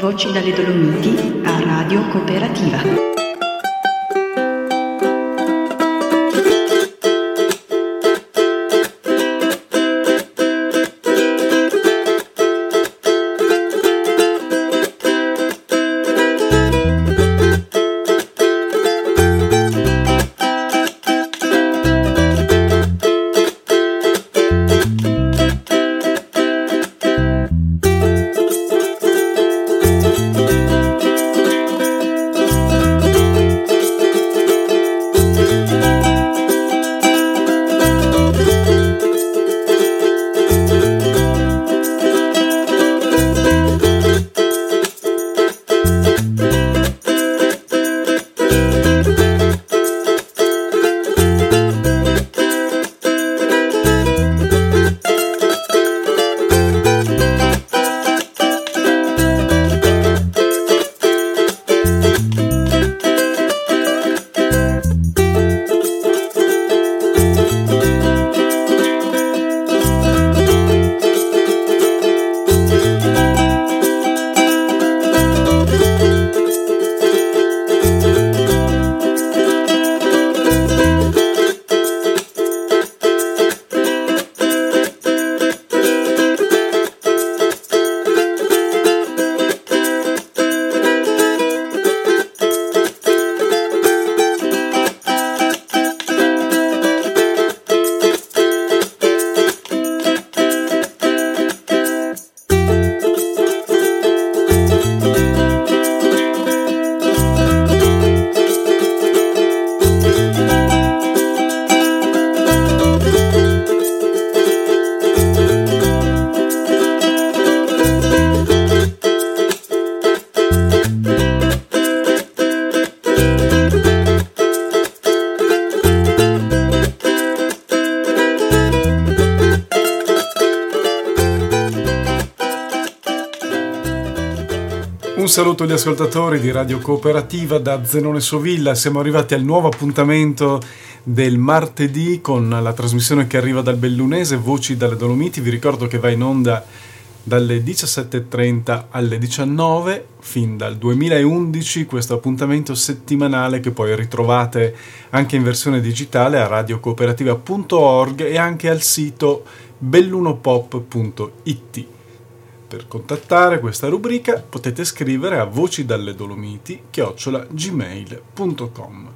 Voci dalle Dolomiti a Radio Cooperativa. Saluto agli ascoltatori di Radio Cooperativa da Zenone Sovilla. Siamo arrivati al nuovo appuntamento del martedì con la trasmissione che arriva dal Bellunese, Voci dalle Dolomiti. Vi ricordo che va in onda dalle 17.30 alle 19 fin dal 2011 questo appuntamento settimanale che poi ritrovate anche in versione digitale a radiocooperativa.org e anche al sito bellunopop.it. Per contattare questa rubrica potete scrivere a voci dalle Dolomiti chiocciolagmail.com.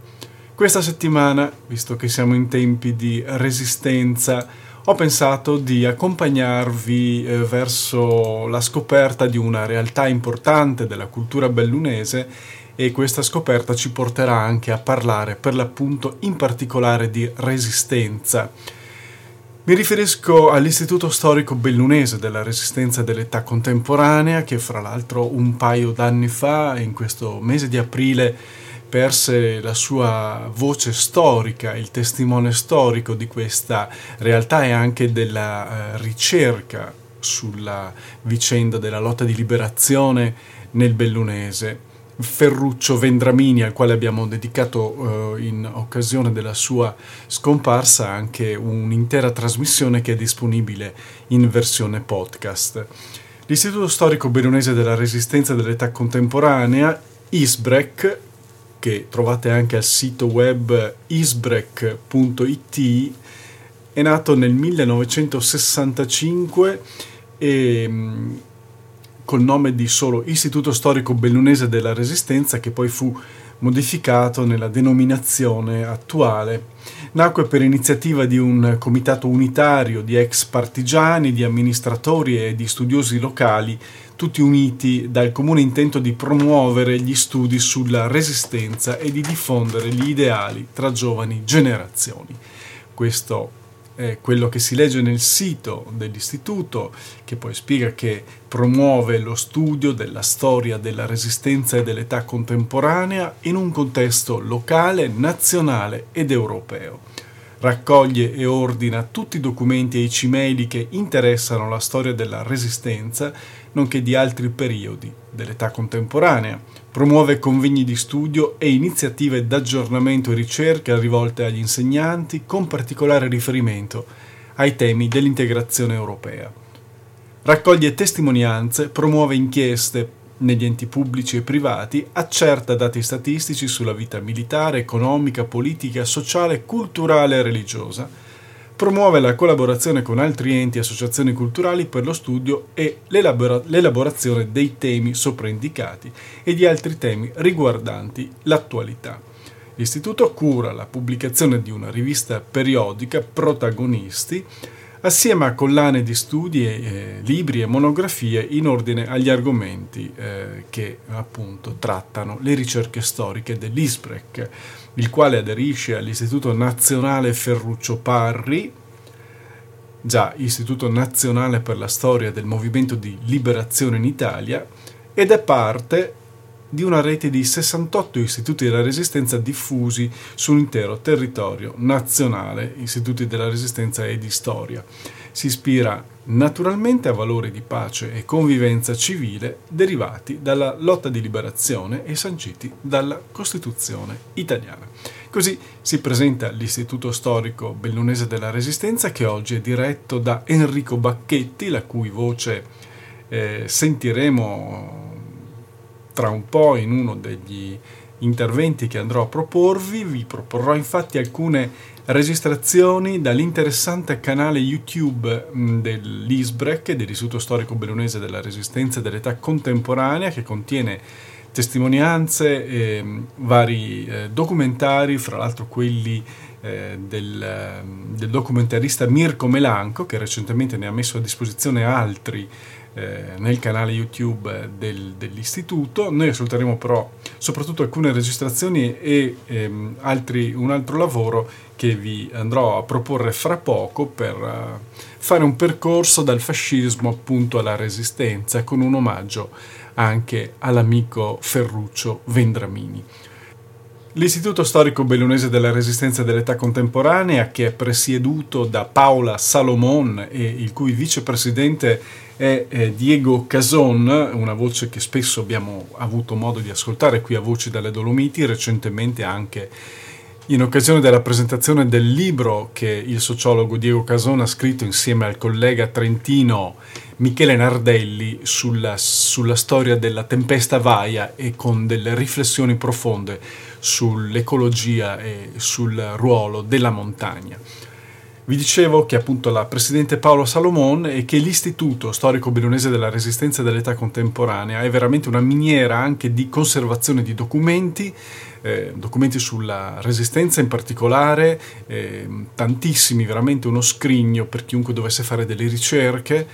Questa settimana, visto che siamo in tempi di resistenza, ho pensato di accompagnarvi eh, verso la scoperta di una realtà importante della cultura bellunese e questa scoperta ci porterà anche a parlare per l'appunto in particolare di resistenza mi riferisco all'Istituto Storico Bellunese della Resistenza dell'Età Contemporanea che fra l'altro un paio d'anni fa, in questo mese di aprile, perse la sua voce storica, il testimone storico di questa realtà e anche della eh, ricerca sulla vicenda della lotta di liberazione nel Bellunese. Ferruccio Vendramini, al quale abbiamo dedicato eh, in occasione della sua scomparsa anche un'intera trasmissione che è disponibile in versione podcast. L'Istituto Storico Bellunese della Resistenza dell'Età Contemporanea, ISBREC, che trovate anche al sito web isbrec.it, è nato nel 1965 e col nome di solo Istituto Storico Bellunese della Resistenza che poi fu modificato nella denominazione attuale. Nacque per iniziativa di un comitato unitario di ex partigiani, di amministratori e di studiosi locali, tutti uniti dal comune intento di promuovere gli studi sulla resistenza e di diffondere gli ideali tra giovani generazioni. Questo è quello che si legge nel sito dell'istituto, che poi spiega che promuove lo studio della storia della resistenza e dell'età contemporanea in un contesto locale, nazionale ed europeo. Raccoglie e ordina tutti i documenti e i cimeli che interessano la storia della resistenza, nonché di altri periodi dell'età contemporanea, Promuove convegni di studio e iniziative d'aggiornamento e ricerca rivolte agli insegnanti con particolare riferimento ai temi dell'integrazione europea. Raccoglie testimonianze, promuove inchieste negli enti pubblici e privati, accerta dati statistici sulla vita militare, economica, politica, sociale, culturale e religiosa, promuove la collaborazione con altri enti e associazioni culturali per lo studio e l'elabora- l'elaborazione dei temi sopraindicati e di altri temi riguardanti l'attualità. L'istituto cura la pubblicazione di una rivista periodica, Protagonisti, assieme a collane di studi, eh, libri e monografie in ordine agli argomenti eh, che appunto trattano le ricerche storiche dell'ISPREC, il quale aderisce all'Istituto Nazionale Ferruccio Parri, già Istituto Nazionale per la Storia del Movimento di Liberazione in Italia, ed è parte di una rete di 68 istituti della resistenza diffusi sull'intero territorio nazionale, istituti della resistenza e di storia. Si ispira naturalmente a valori di pace e convivenza civile derivati dalla lotta di liberazione e sanciti dalla Costituzione italiana. Così si presenta l'Istituto Storico Bellunese della Resistenza che oggi è diretto da Enrico Bacchetti, la cui voce eh, sentiremo tra un po' in uno degli interventi che andrò a proporvi. Vi proporrò infatti alcune registrazioni dall'interessante canale YouTube mm, dell'ISBREC, dell'Istituto Storico Bellunese della Resistenza dell'Età Contemporanea, che contiene testimonianze e mm, vari eh, documentari, fra l'altro quelli eh, del, del documentarista Mirko Melanco, che recentemente ne ha messo a disposizione altri eh, nel canale YouTube del, dell'istituto. Noi ascolteremo però soprattutto alcune registrazioni e ehm, altri, un altro lavoro che vi andrò a proporre fra poco per uh, fare un percorso dal fascismo appunto alla resistenza con un omaggio anche all'amico Ferruccio Vendramini. L'Istituto Storico Bellunese della Resistenza dell'Età Contemporanea, che è presieduto da Paola Salomon e il cui vicepresidente è eh, Diego Cason, una voce che spesso abbiamo avuto modo di ascoltare qui a Voci dalle Dolomiti, recentemente anche in occasione della presentazione del libro che il sociologo Diego Cason ha scritto insieme al collega trentino Michele Nardelli sulla, sulla storia della tempesta Vaia e con delle riflessioni profonde sull'ecologia e sul ruolo della montagna. Vi dicevo che appunto la Presidente Paolo Salomon e che l'Istituto Storico Bellunese della Resistenza dell'Età Contemporanea è veramente una miniera anche di conservazione di documenti, eh, documenti sulla Resistenza in particolare, eh, tantissimi, veramente uno scrigno per chiunque dovesse fare delle ricerche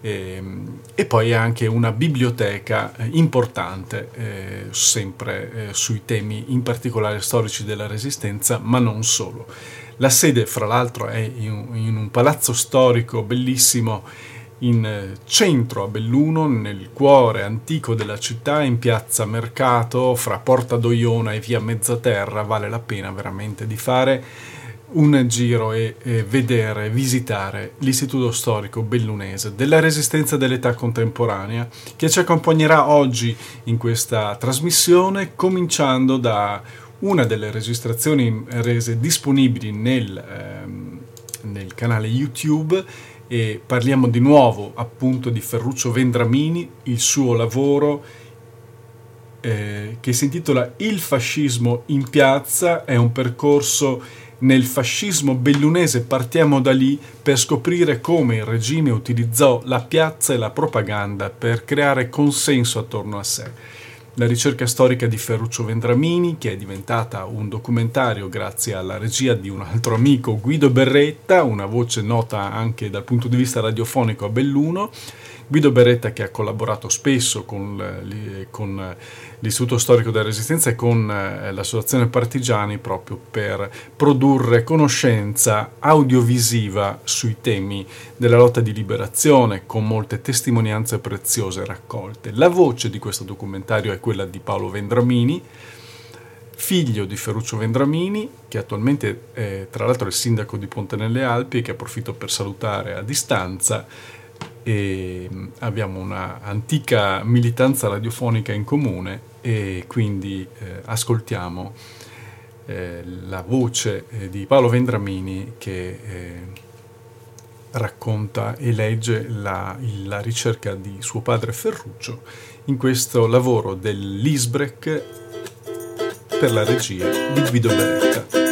e, ehm, e poi anche una biblioteca eh, importante, eh, sempre eh, sui temi in particolare storici della Resistenza, ma non solo. La sede, fra l'altro, è in, un palazzo storico bellissimo in eh, centro a Belluno, nel cuore antico della città, in piazza Mercato, fra Porta Doiona e via Mezzaterra, vale la pena veramente di fare un giro e, e, vedere, visitare l'Istituto Storico Bellunese. Della Resistenza dell'Età Contemporanea che ci accompagnerà oggi in questa trasmissione cominciando da una delle registrazioni rese disponibili nel, ehm, nel canale YouTube e parliamo di nuovo appunto di Ferruccio Vendramini, il suo lavoro eh, che si intitola Il fascismo in piazza, è un percorso nel fascismo bellunese partiamo da lì per scoprire come il regime utilizzò la piazza e la propaganda per creare consenso attorno a sé. La ricerca storica di Ferruccio Vendramini, che è diventata un documentario grazie alla regia di un altro amico, Guido Berretta, una voce nota anche dal punto di vista radiofonico a Belluno, Guido Beretta che ha collaborato spesso con, con l'Istituto Storico della Resistenza e con eh, l'Associazione Partigiani proprio per produrre conoscenza audiovisiva sui temi della lotta di liberazione con molte testimonianze preziose raccolte. La voce di questo documentario è quella di Paolo Vendramini, figlio di Ferruccio Vendramini, che attualmente è tra l'altro il sindaco di Ponte nelle Alpi e che approfitto per salutare a distanza e abbiamo un'antica militanza radiofonica in comune e quindi eh, ascoltiamo eh, la voce eh, di Paolo Vendramini che eh, racconta e legge la, la ricerca di suo padre Ferruccio in questo lavoro dell'Isbrec per la regia di Guido Beretta.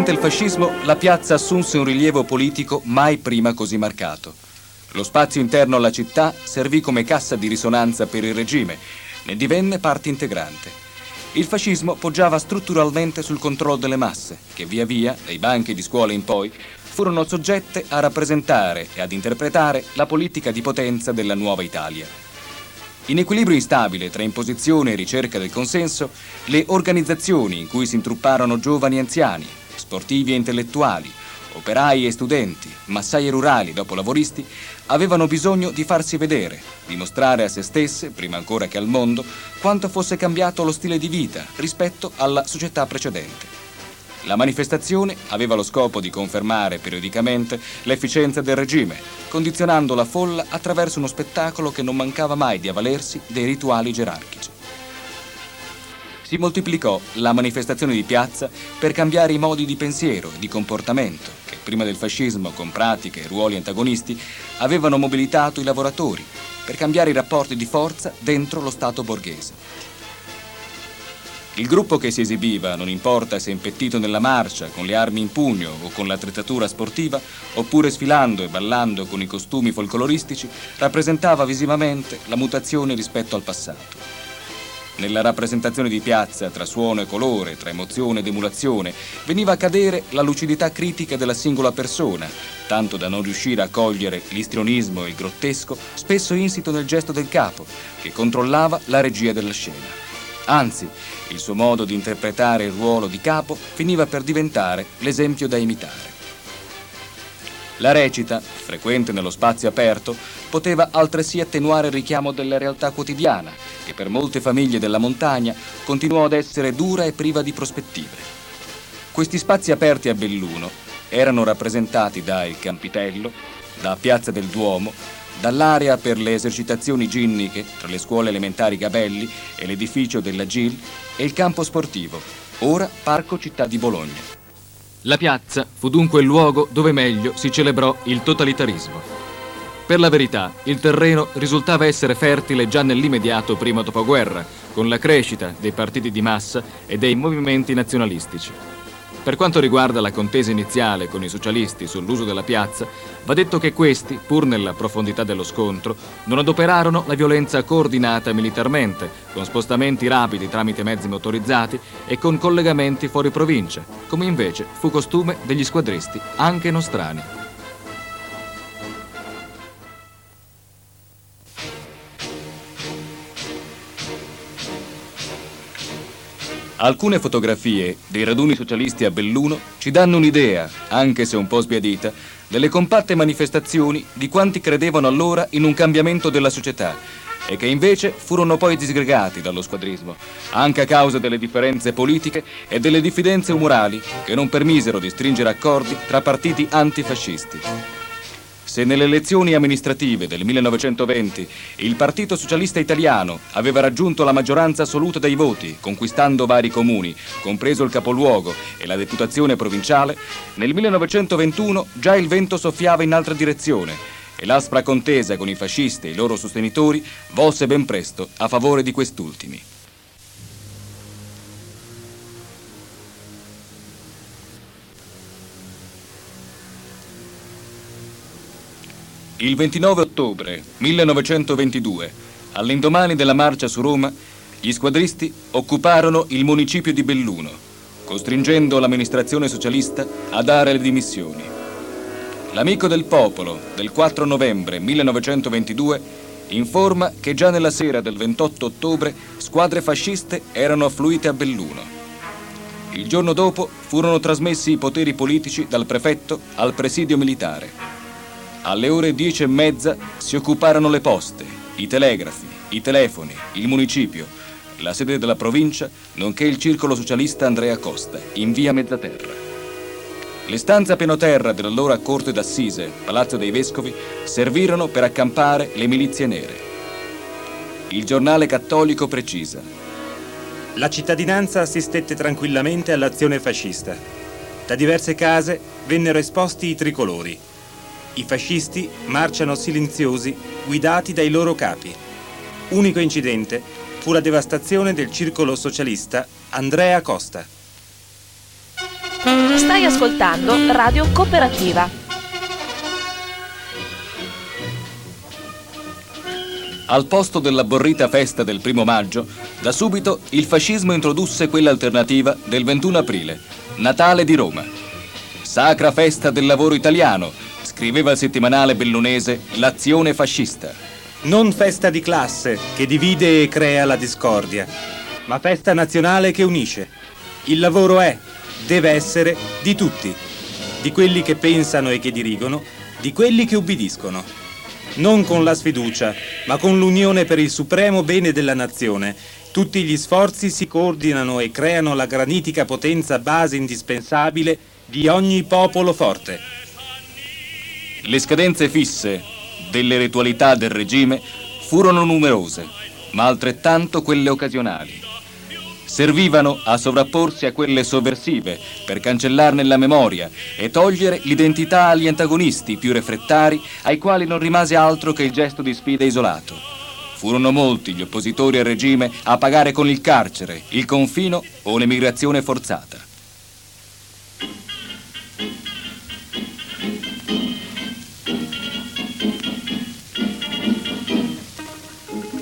Durante il fascismo la piazza assunse un rilievo politico mai prima così marcato. Lo spazio interno alla città servì come cassa di risonanza per il regime, ne divenne parte integrante. Il fascismo poggiava strutturalmente sul controllo delle masse, che via via, dai banchi di scuola in poi, furono soggette a rappresentare e ad interpretare la politica di potenza della nuova Italia. In equilibrio instabile tra imposizione e ricerca del consenso, le organizzazioni in cui si intrupparono giovani e anziani, sportivi e intellettuali, operai e studenti, massaie rurali dopo lavoristi, avevano bisogno di farsi vedere, dimostrare a se stesse, prima ancora che al mondo, quanto fosse cambiato lo stile di vita rispetto alla società precedente. La manifestazione aveva lo scopo di confermare periodicamente l'efficienza del regime, condizionando la folla attraverso uno spettacolo che non mancava mai di avvalersi dei rituali gerarchici si moltiplicò la manifestazione di piazza per cambiare i modi di pensiero e di comportamento che prima del fascismo, con pratiche e ruoli antagonisti, avevano mobilitato i lavoratori per cambiare i rapporti di forza dentro lo Stato borghese. Il gruppo che si esibiva, non importa se impettito nella marcia, con le armi in pugno o con l'attrezzatura sportiva, oppure sfilando e ballando con i costumi folcloristici, rappresentava visivamente la mutazione rispetto al passato. Nella rappresentazione di piazza, tra suono e colore, tra emozione ed emulazione, veniva a cadere la lucidità critica della singola persona, tanto da non riuscire a cogliere l'istrionismo e il grottesco, spesso insito nel gesto del capo, che controllava la regia della scena. Anzi, il suo modo di interpretare il ruolo di capo finiva per diventare l'esempio da imitare. La recita, frequente nello spazio aperto, poteva altresì attenuare il richiamo della realtà quotidiana, che per molte famiglie della montagna continuò ad essere dura e priva di prospettive. Questi spazi aperti a Belluno erano rappresentati da Il Campitello, da Piazza del Duomo, dall'area per le esercitazioni ginniche tra le scuole elementari Gabelli e l'edificio della GIL e il campo sportivo, ora Parco Città di Bologna. La piazza fu dunque il luogo dove meglio si celebrò il totalitarismo. Per la verità, il terreno risultava essere fertile già nell'immediato primo dopoguerra, con la crescita dei partiti di massa e dei movimenti nazionalistici. Per quanto riguarda la contesa iniziale con i socialisti sull'uso della piazza, va detto che questi, pur nella profondità dello scontro, non adoperarono la violenza coordinata militarmente, con spostamenti rapidi tramite mezzi motorizzati e con collegamenti fuori provincia, come invece fu costume degli squadristi anche nostrani. Alcune fotografie dei raduni socialisti a Belluno ci danno un'idea, anche se un po' sbiadita, delle compatte manifestazioni di quanti credevano allora in un cambiamento della società e che invece furono poi disgregati dallo squadrismo, anche a causa delle differenze politiche e delle diffidenze umorali che non permisero di stringere accordi tra partiti antifascisti. Se nelle elezioni amministrative del 1920 il Partito Socialista Italiano aveva raggiunto la maggioranza assoluta dei voti, conquistando vari comuni, compreso il capoluogo e la deputazione provinciale, nel 1921 già il vento soffiava in altra direzione e l'aspra contesa con i fascisti e i loro sostenitori volse ben presto a favore di quest'ultimi. Il 29 ottobre 1922, all'indomani della marcia su Roma, gli squadristi occuparono il municipio di Belluno, costringendo l'amministrazione socialista a dare le dimissioni. L'amico del popolo del 4 novembre 1922 informa che già nella sera del 28 ottobre squadre fasciste erano affluite a Belluno. Il giorno dopo furono trasmessi i poteri politici dal prefetto al presidio militare. Alle ore dieci e mezza si occuparono le poste, i telegrafi, i telefoni, il municipio, la sede della provincia, nonché il circolo socialista Andrea Costa, in via Mezzaterra. Le stanze a piano terra dell'allora corte d'assise, Palazzo dei Vescovi, servirono per accampare le milizie nere. Il giornale cattolico precisa. La cittadinanza assistette tranquillamente all'azione fascista. Da diverse case vennero esposti i tricolori. I fascisti marciano silenziosi, guidati dai loro capi. Unico incidente fu la devastazione del circolo socialista Andrea Costa. Stai ascoltando Radio Cooperativa. Al posto della borrita festa del primo maggio, da subito il fascismo introdusse quella alternativa del 21 aprile, Natale di Roma. Sacra festa del lavoro italiano, scriveva il settimanale bellunese L'Azione Fascista. Non festa di classe che divide e crea la discordia, ma festa nazionale che unisce. Il lavoro è, deve essere, di tutti, di quelli che pensano e che dirigono, di quelli che ubbidiscono. Non con la sfiducia, ma con l'unione per il supremo bene della nazione. Tutti gli sforzi si coordinano e creano la granitica potenza base indispensabile di ogni popolo forte. Le scadenze fisse delle ritualità del regime furono numerose, ma altrettanto quelle occasionali. Servivano a sovrapporsi a quelle sovversive per cancellarne la memoria e togliere l'identità agli antagonisti più refrattari ai quali non rimase altro che il gesto di sfida isolato. Furono molti gli oppositori al regime a pagare con il carcere, il confino o l'emigrazione forzata.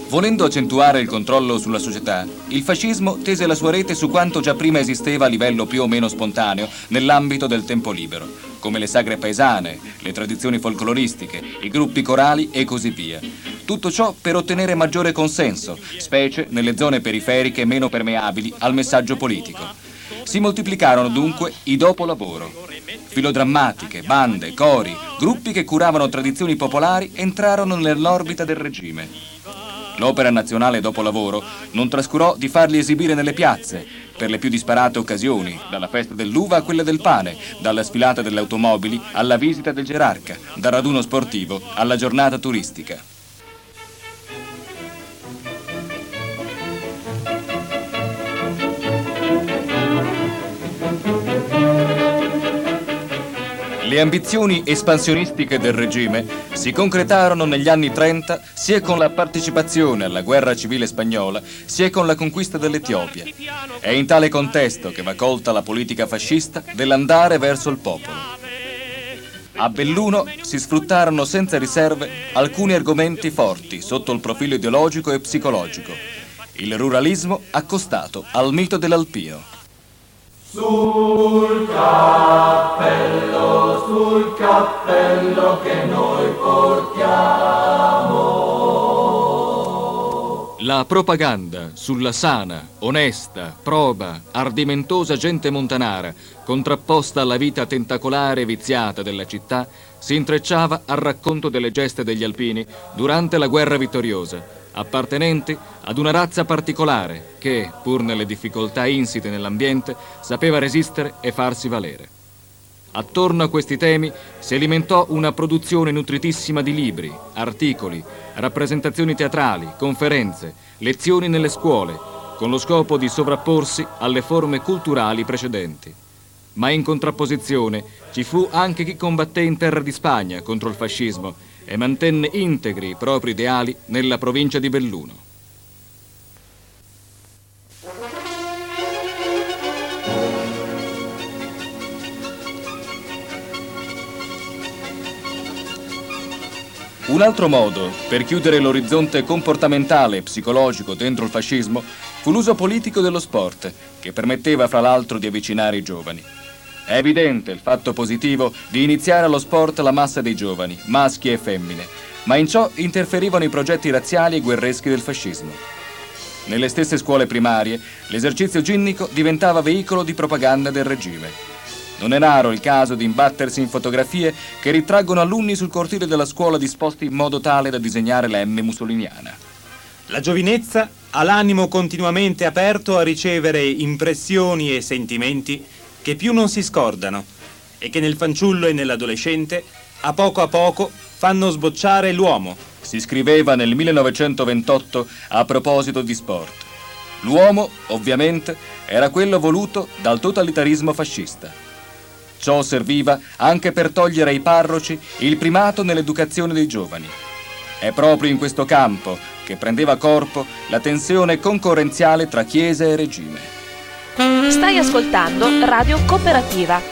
Volendo accentuare il controllo sulla società, il fascismo tese la sua rete su quanto già prima esisteva a livello più o meno spontaneo nell'ambito del tempo libero, come le sagre paesane, le tradizioni folcloristiche, i gruppi corali e così via. Tutto ciò per ottenere maggiore consenso, specie nelle zone periferiche meno permeabili al messaggio politico. Si moltiplicarono dunque i dopolavoro. Filodrammatiche, bande, cori, gruppi che curavano tradizioni popolari entrarono nell'orbita del regime. L'Opera Nazionale Dopolavoro non trascurò di farli esibire nelle piazze, per le più disparate occasioni, dalla festa dell'uva a quella del pane, dalla sfilata delle automobili alla visita del gerarca, dal raduno sportivo alla giornata turistica. Le ambizioni espansionistiche del regime si concretarono negli anni 30 sia con la partecipazione alla guerra civile spagnola sia con la conquista dell'Etiopia. È in tale contesto che va colta la politica fascista dell'andare verso il popolo. A Belluno si sfruttarono senza riserve alcuni argomenti forti sotto il profilo ideologico e psicologico. Il ruralismo accostato al mito dell'alpino. Sul cappello, sul cappello che noi portiamo. La propaganda sulla sana, onesta, proba, ardimentosa gente montanara, contrapposta alla vita tentacolare e viziata della città, si intrecciava al racconto delle geste degli alpini durante la guerra vittoriosa appartenenti ad una razza particolare che, pur nelle difficoltà insite nell'ambiente, sapeva resistere e farsi valere. Attorno a questi temi si alimentò una produzione nutritissima di libri, articoli, rappresentazioni teatrali, conferenze, lezioni nelle scuole, con lo scopo di sovrapporsi alle forme culturali precedenti. Ma in contrapposizione ci fu anche chi combatté in terra di Spagna contro il fascismo e mantenne integri i propri ideali nella provincia di Belluno. Un altro modo per chiudere l'orizzonte comportamentale e psicologico dentro il fascismo fu l'uso politico dello sport, che permetteva fra l'altro di avvicinare i giovani. È evidente il fatto positivo di iniziare allo sport la massa dei giovani, maschi e femmine, ma in ciò interferivano i progetti razziali e guerreschi del fascismo. Nelle stesse scuole primarie, l'esercizio ginnico diventava veicolo di propaganda del regime. Non è raro il caso di imbattersi in fotografie che ritraggono alunni sul cortile della scuola disposti in modo tale da disegnare la M mussoliniana. La giovinezza ha l'animo continuamente aperto a ricevere impressioni e sentimenti che più non si scordano e che nel fanciullo e nell'adolescente a poco a poco fanno sbocciare l'uomo. Si scriveva nel 1928 a proposito di sport. L'uomo, ovviamente, era quello voluto dal totalitarismo fascista. Ciò serviva anche per togliere ai parroci il primato nell'educazione dei giovani. È proprio in questo campo che prendeva corpo la tensione concorrenziale tra Chiesa e regime. Stai ascoltando Radio Cooperativa.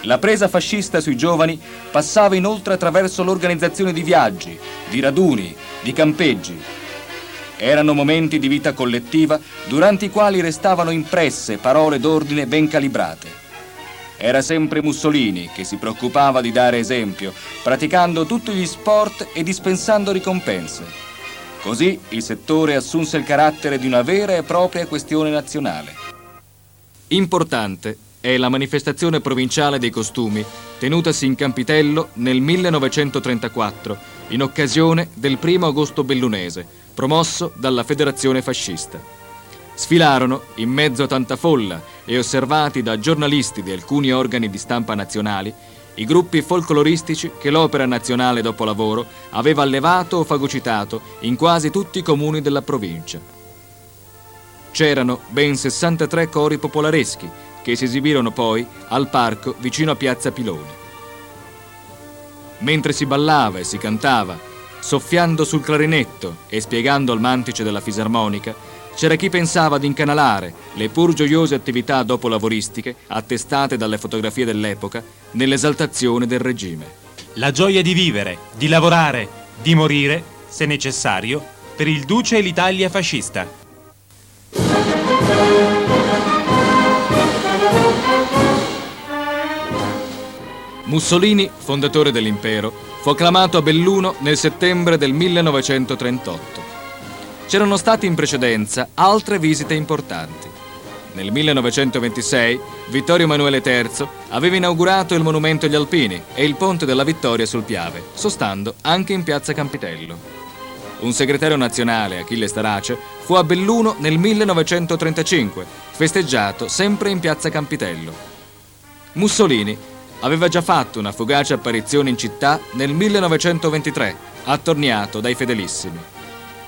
La presa fascista sui giovani passava inoltre attraverso l'organizzazione di viaggi, di raduni, di campeggi. Erano momenti di vita collettiva durante i quali restavano impresse parole d'ordine ben calibrate. Era sempre Mussolini che si preoccupava di dare esempio, praticando tutti gli sport e dispensando ricompense. Così il settore assunse il carattere di una vera e propria questione nazionale. Importante è la manifestazione provinciale dei costumi tenutasi in Campitello nel 1934 in occasione del primo agosto bellunese, promosso dalla federazione fascista. Sfilarono, in mezzo a tanta folla e osservati da giornalisti di alcuni organi di stampa nazionali, i gruppi folcloristici che l'Opera Nazionale Dopolavoro aveva allevato o fagocitato in quasi tutti i comuni della provincia. C'erano ben 63 cori popolareschi che si esibirono poi al parco vicino a Piazza Piloni. Mentre si ballava e si cantava, soffiando sul clarinetto e spiegando al mantice della fisarmonica, c'era chi pensava di incanalare le pur gioiose attività dopolavoristiche attestate dalle fotografie dell'epoca nell'esaltazione del regime. La gioia di vivere, di lavorare, di morire, se necessario, per il Duce e l'Italia fascista. Mussolini, fondatore dell'impero, fu acclamato a Belluno nel settembre del 1938. C'erano state in precedenza altre visite importanti. Nel 1926 Vittorio Emanuele III aveva inaugurato il monumento agli Alpini e il ponte della Vittoria sul Piave, sostando anche in piazza Campitello. Un segretario nazionale, Achille Starace, fu a Belluno nel 1935, festeggiato sempre in piazza Campitello. Mussolini aveva già fatto una fugace apparizione in città nel 1923, attorniato dai fedelissimi.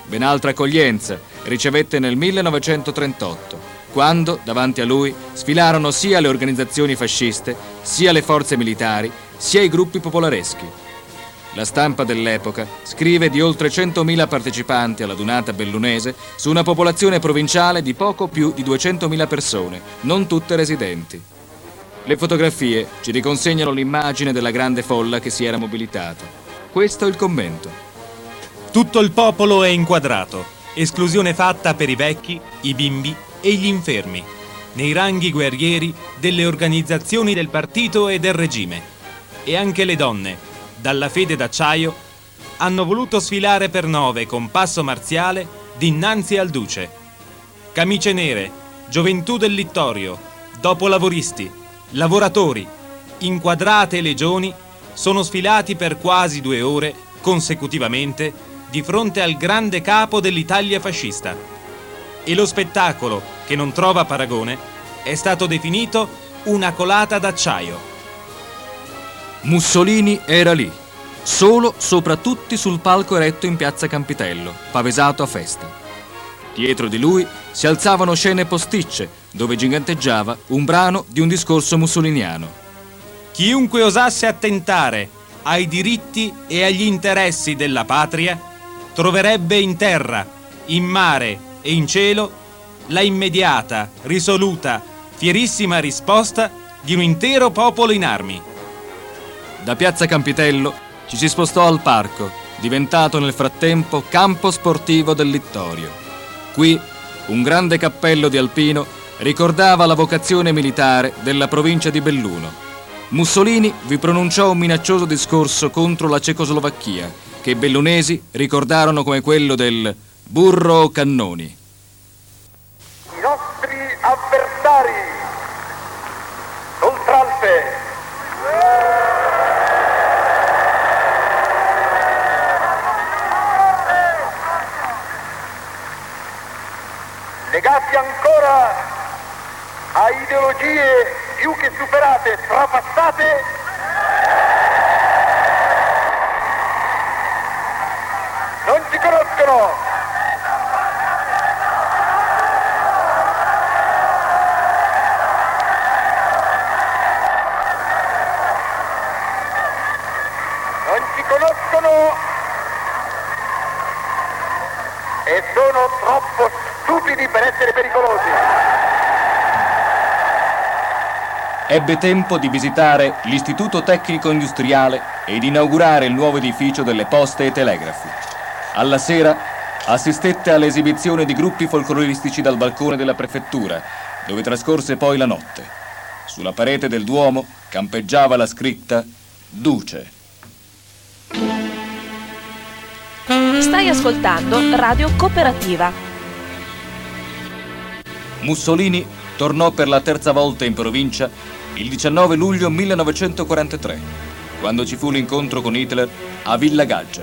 Ben altra accoglienza ricevette nel 1938, quando davanti a lui sfilarono sia le organizzazioni fasciste, sia le forze militari, sia i gruppi popolareschi. La stampa dell'epoca scrive di oltre 100.000 partecipanti alla dunata bellunese su una popolazione provinciale di poco più di 200.000 persone, non tutte residenti. Le fotografie ci riconsegnano l'immagine della grande folla che si era mobilitata. Questo è il commento. Tutto il popolo è inquadrato, esclusione fatta per i vecchi, i bimbi e gli infermi, nei ranghi guerrieri delle organizzazioni del partito e del regime. E anche le donne, dalla fede d'acciaio, hanno voluto sfilare per nove con passo marziale dinanzi al duce. Camicie nere, gioventù del littorio, dopolavoristi, lavoratori, inquadrate legioni sono sfilati per quasi due ore consecutivamente di fronte al grande capo dell'Italia fascista. E lo spettacolo, che non trova paragone, è stato definito una colata d'acciaio. Mussolini era lì, solo sopra tutti sul palco eretto in piazza Campitello, pavesato a festa. Dietro di lui si alzavano scene posticce, dove giganteggiava un brano di un discorso mussoliniano. Chiunque osasse attentare ai diritti e agli interessi della patria troverebbe in terra, in mare e in cielo la immediata, risoluta, fierissima risposta di un intero popolo in armi. Da piazza Campitello ci si spostò al parco, diventato nel frattempo campo sportivo del Littorio. Qui un grande cappello di alpino ricordava la vocazione militare della provincia di Belluno. Mussolini vi pronunciò un minaccioso discorso contro la Cecoslovacchia che bellunesi ricordarono come quello del burro cannoni. I nostri avversari, Oltralpe, legati ancora a ideologie più che superate, trapassate, non ci Non ci conoscono e sono troppo stupidi per essere pericolosi. Ebbe tempo di visitare l'Istituto Tecnico Industriale e di inaugurare il nuovo edificio delle poste e telegrafi. Alla sera assistette all'esibizione di gruppi folcloristici dal balcone della prefettura, dove trascorse poi la notte. Sulla parete del Duomo campeggiava la scritta Duce. Stai ascoltando Radio Cooperativa. Mussolini tornò per la terza volta in provincia il 19 luglio 1943, quando ci fu l'incontro con Hitler a Villa Gaggia,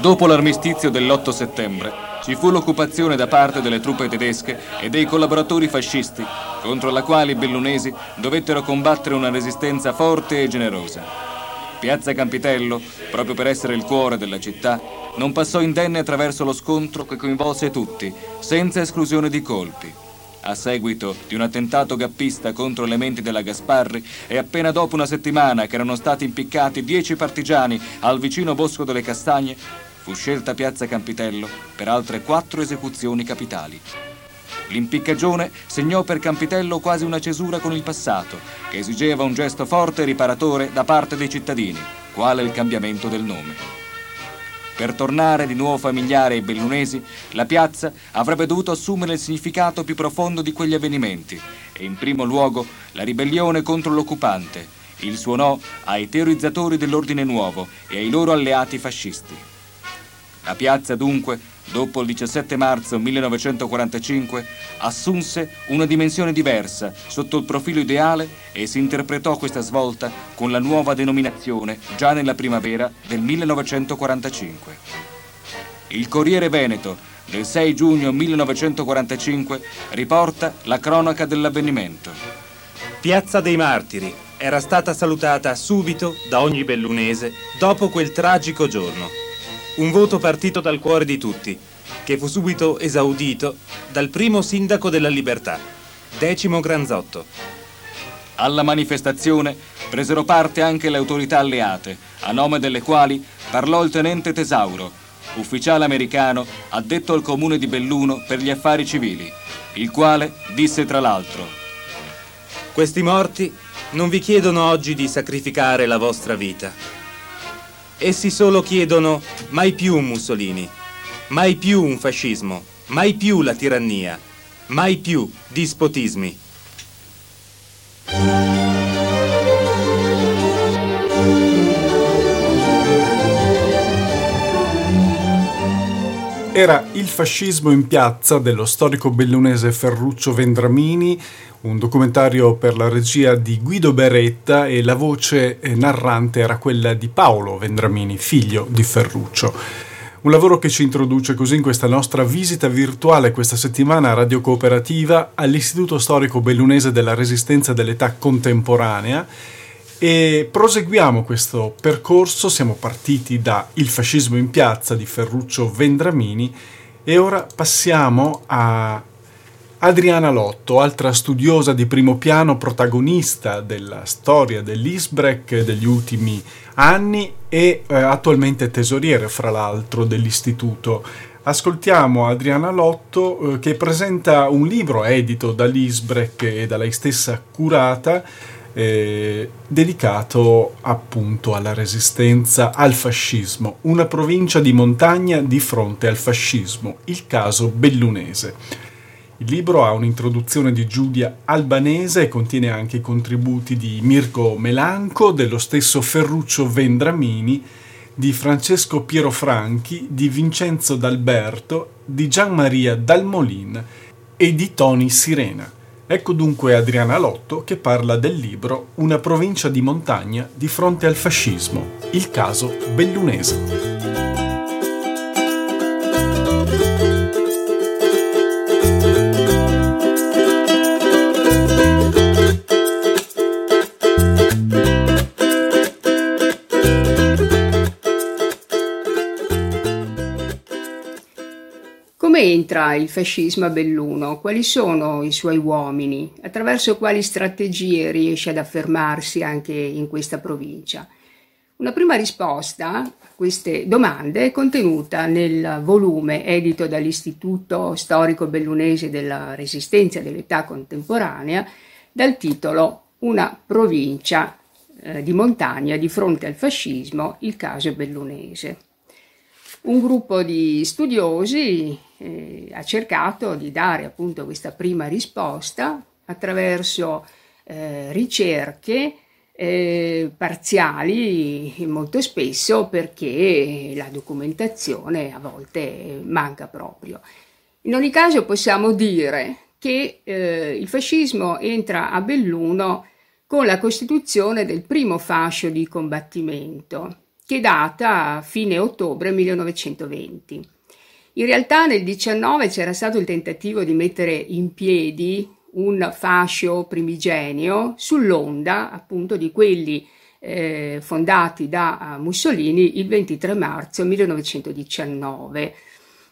Dopo l'armistizio dell'8 settembre ci fu l'occupazione da parte delle truppe tedesche e dei collaboratori fascisti, contro la quale i bellunesi dovettero combattere una resistenza forte e generosa. Piazza Campitello, proprio per essere il cuore della città, non passò indenne attraverso lo scontro che coinvolse tutti, senza esclusione di colpi. A seguito di un attentato gappista contro elementi della Gasparri e appena dopo una settimana che erano stati impiccati dieci partigiani al vicino Bosco delle Castagne, fu scelta Piazza Campitello per altre quattro esecuzioni capitali. L'impiccagione segnò per Campitello quasi una cesura con il passato, che esigeva un gesto forte e riparatore da parte dei cittadini, quale il cambiamento del nome. Per tornare di nuovo familiare ai bellunesi, la piazza avrebbe dovuto assumere il significato più profondo di quegli avvenimenti e in primo luogo la ribellione contro l'occupante, il suo no ai teorizzatori dell'ordine nuovo e ai loro alleati fascisti. La piazza dunque, dopo il 17 marzo 1945, assunse una dimensione diversa sotto il profilo ideale e si interpretò questa svolta con la nuova denominazione già nella primavera del 1945. Il Corriere Veneto del 6 giugno 1945 riporta la cronaca dell'avvenimento. Piazza dei Martiri era stata salutata subito da ogni bellunese dopo quel tragico giorno. Un voto partito dal cuore di tutti, che fu subito esaudito dal primo sindaco della libertà, Decimo Granzotto. Alla manifestazione presero parte anche le autorità alleate, a nome delle quali parlò il tenente Tesauro, ufficiale americano addetto al comune di Belluno per gli affari civili, il quale disse tra l'altro Questi morti non vi chiedono oggi di sacrificare la vostra vita. Essi solo chiedono mai più un Mussolini, mai più un fascismo, mai più la tirannia, mai più dispotismi. Era Il fascismo in piazza dello storico bellunese Ferruccio Vendramini, un documentario per la regia di Guido Beretta e la voce eh, narrante era quella di Paolo Vendramini, figlio di Ferruccio. Un lavoro che ci introduce così in questa nostra visita virtuale questa settimana a Radio Cooperativa all'Istituto Storico Bellunese della Resistenza dell'Età Contemporanea e proseguiamo questo percorso, siamo partiti da Il fascismo in piazza di Ferruccio Vendramini e ora passiamo a Adriana Lotto, altra studiosa di primo piano, protagonista della storia dell'Isbrec degli ultimi anni e eh, attualmente tesoriere, fra l'altro, dell'istituto. Ascoltiamo Adriana Lotto eh, che presenta un libro edito dall'Isbrec e da lei stessa curata eh, dedicato appunto alla resistenza al fascismo, una provincia di montagna di fronte al fascismo, il caso bellunese. Il libro ha un'introduzione di Giulia Albanese e contiene anche i contributi di Mirko Melanco, dello stesso Ferruccio Vendramini, di Francesco Piero Franchi, di Vincenzo D'Alberto, di Gian Maria Dalmolin e di Tony Sirena. Ecco dunque Adriana Lotto che parla del libro Una provincia di montagna di fronte al fascismo, il caso bellunese. Come entra il fascismo a Belluno? Quali sono i suoi uomini? Attraverso quali strategie riesce ad affermarsi anche in questa provincia? Una prima risposta a queste domande è contenuta nel volume edito dall'Istituto Storico Bellunese della Resistenza dell'età contemporanea dal titolo Una provincia eh, di montagna di fronte al fascismo, il caso bellunese. Un gruppo di studiosi eh, ha cercato di dare appunto questa prima risposta attraverso eh, ricerche eh, parziali molto spesso perché la documentazione a volte manca proprio. In ogni caso possiamo dire che eh, il fascismo entra a Belluno con la costituzione del primo fascio di combattimento, che data fine ottobre 1920. In realtà nel 19 c'era stato il tentativo di mettere in piedi un fascio primigenio sull'onda appunto di quelli eh, fondati da Mussolini il 23 marzo 1919,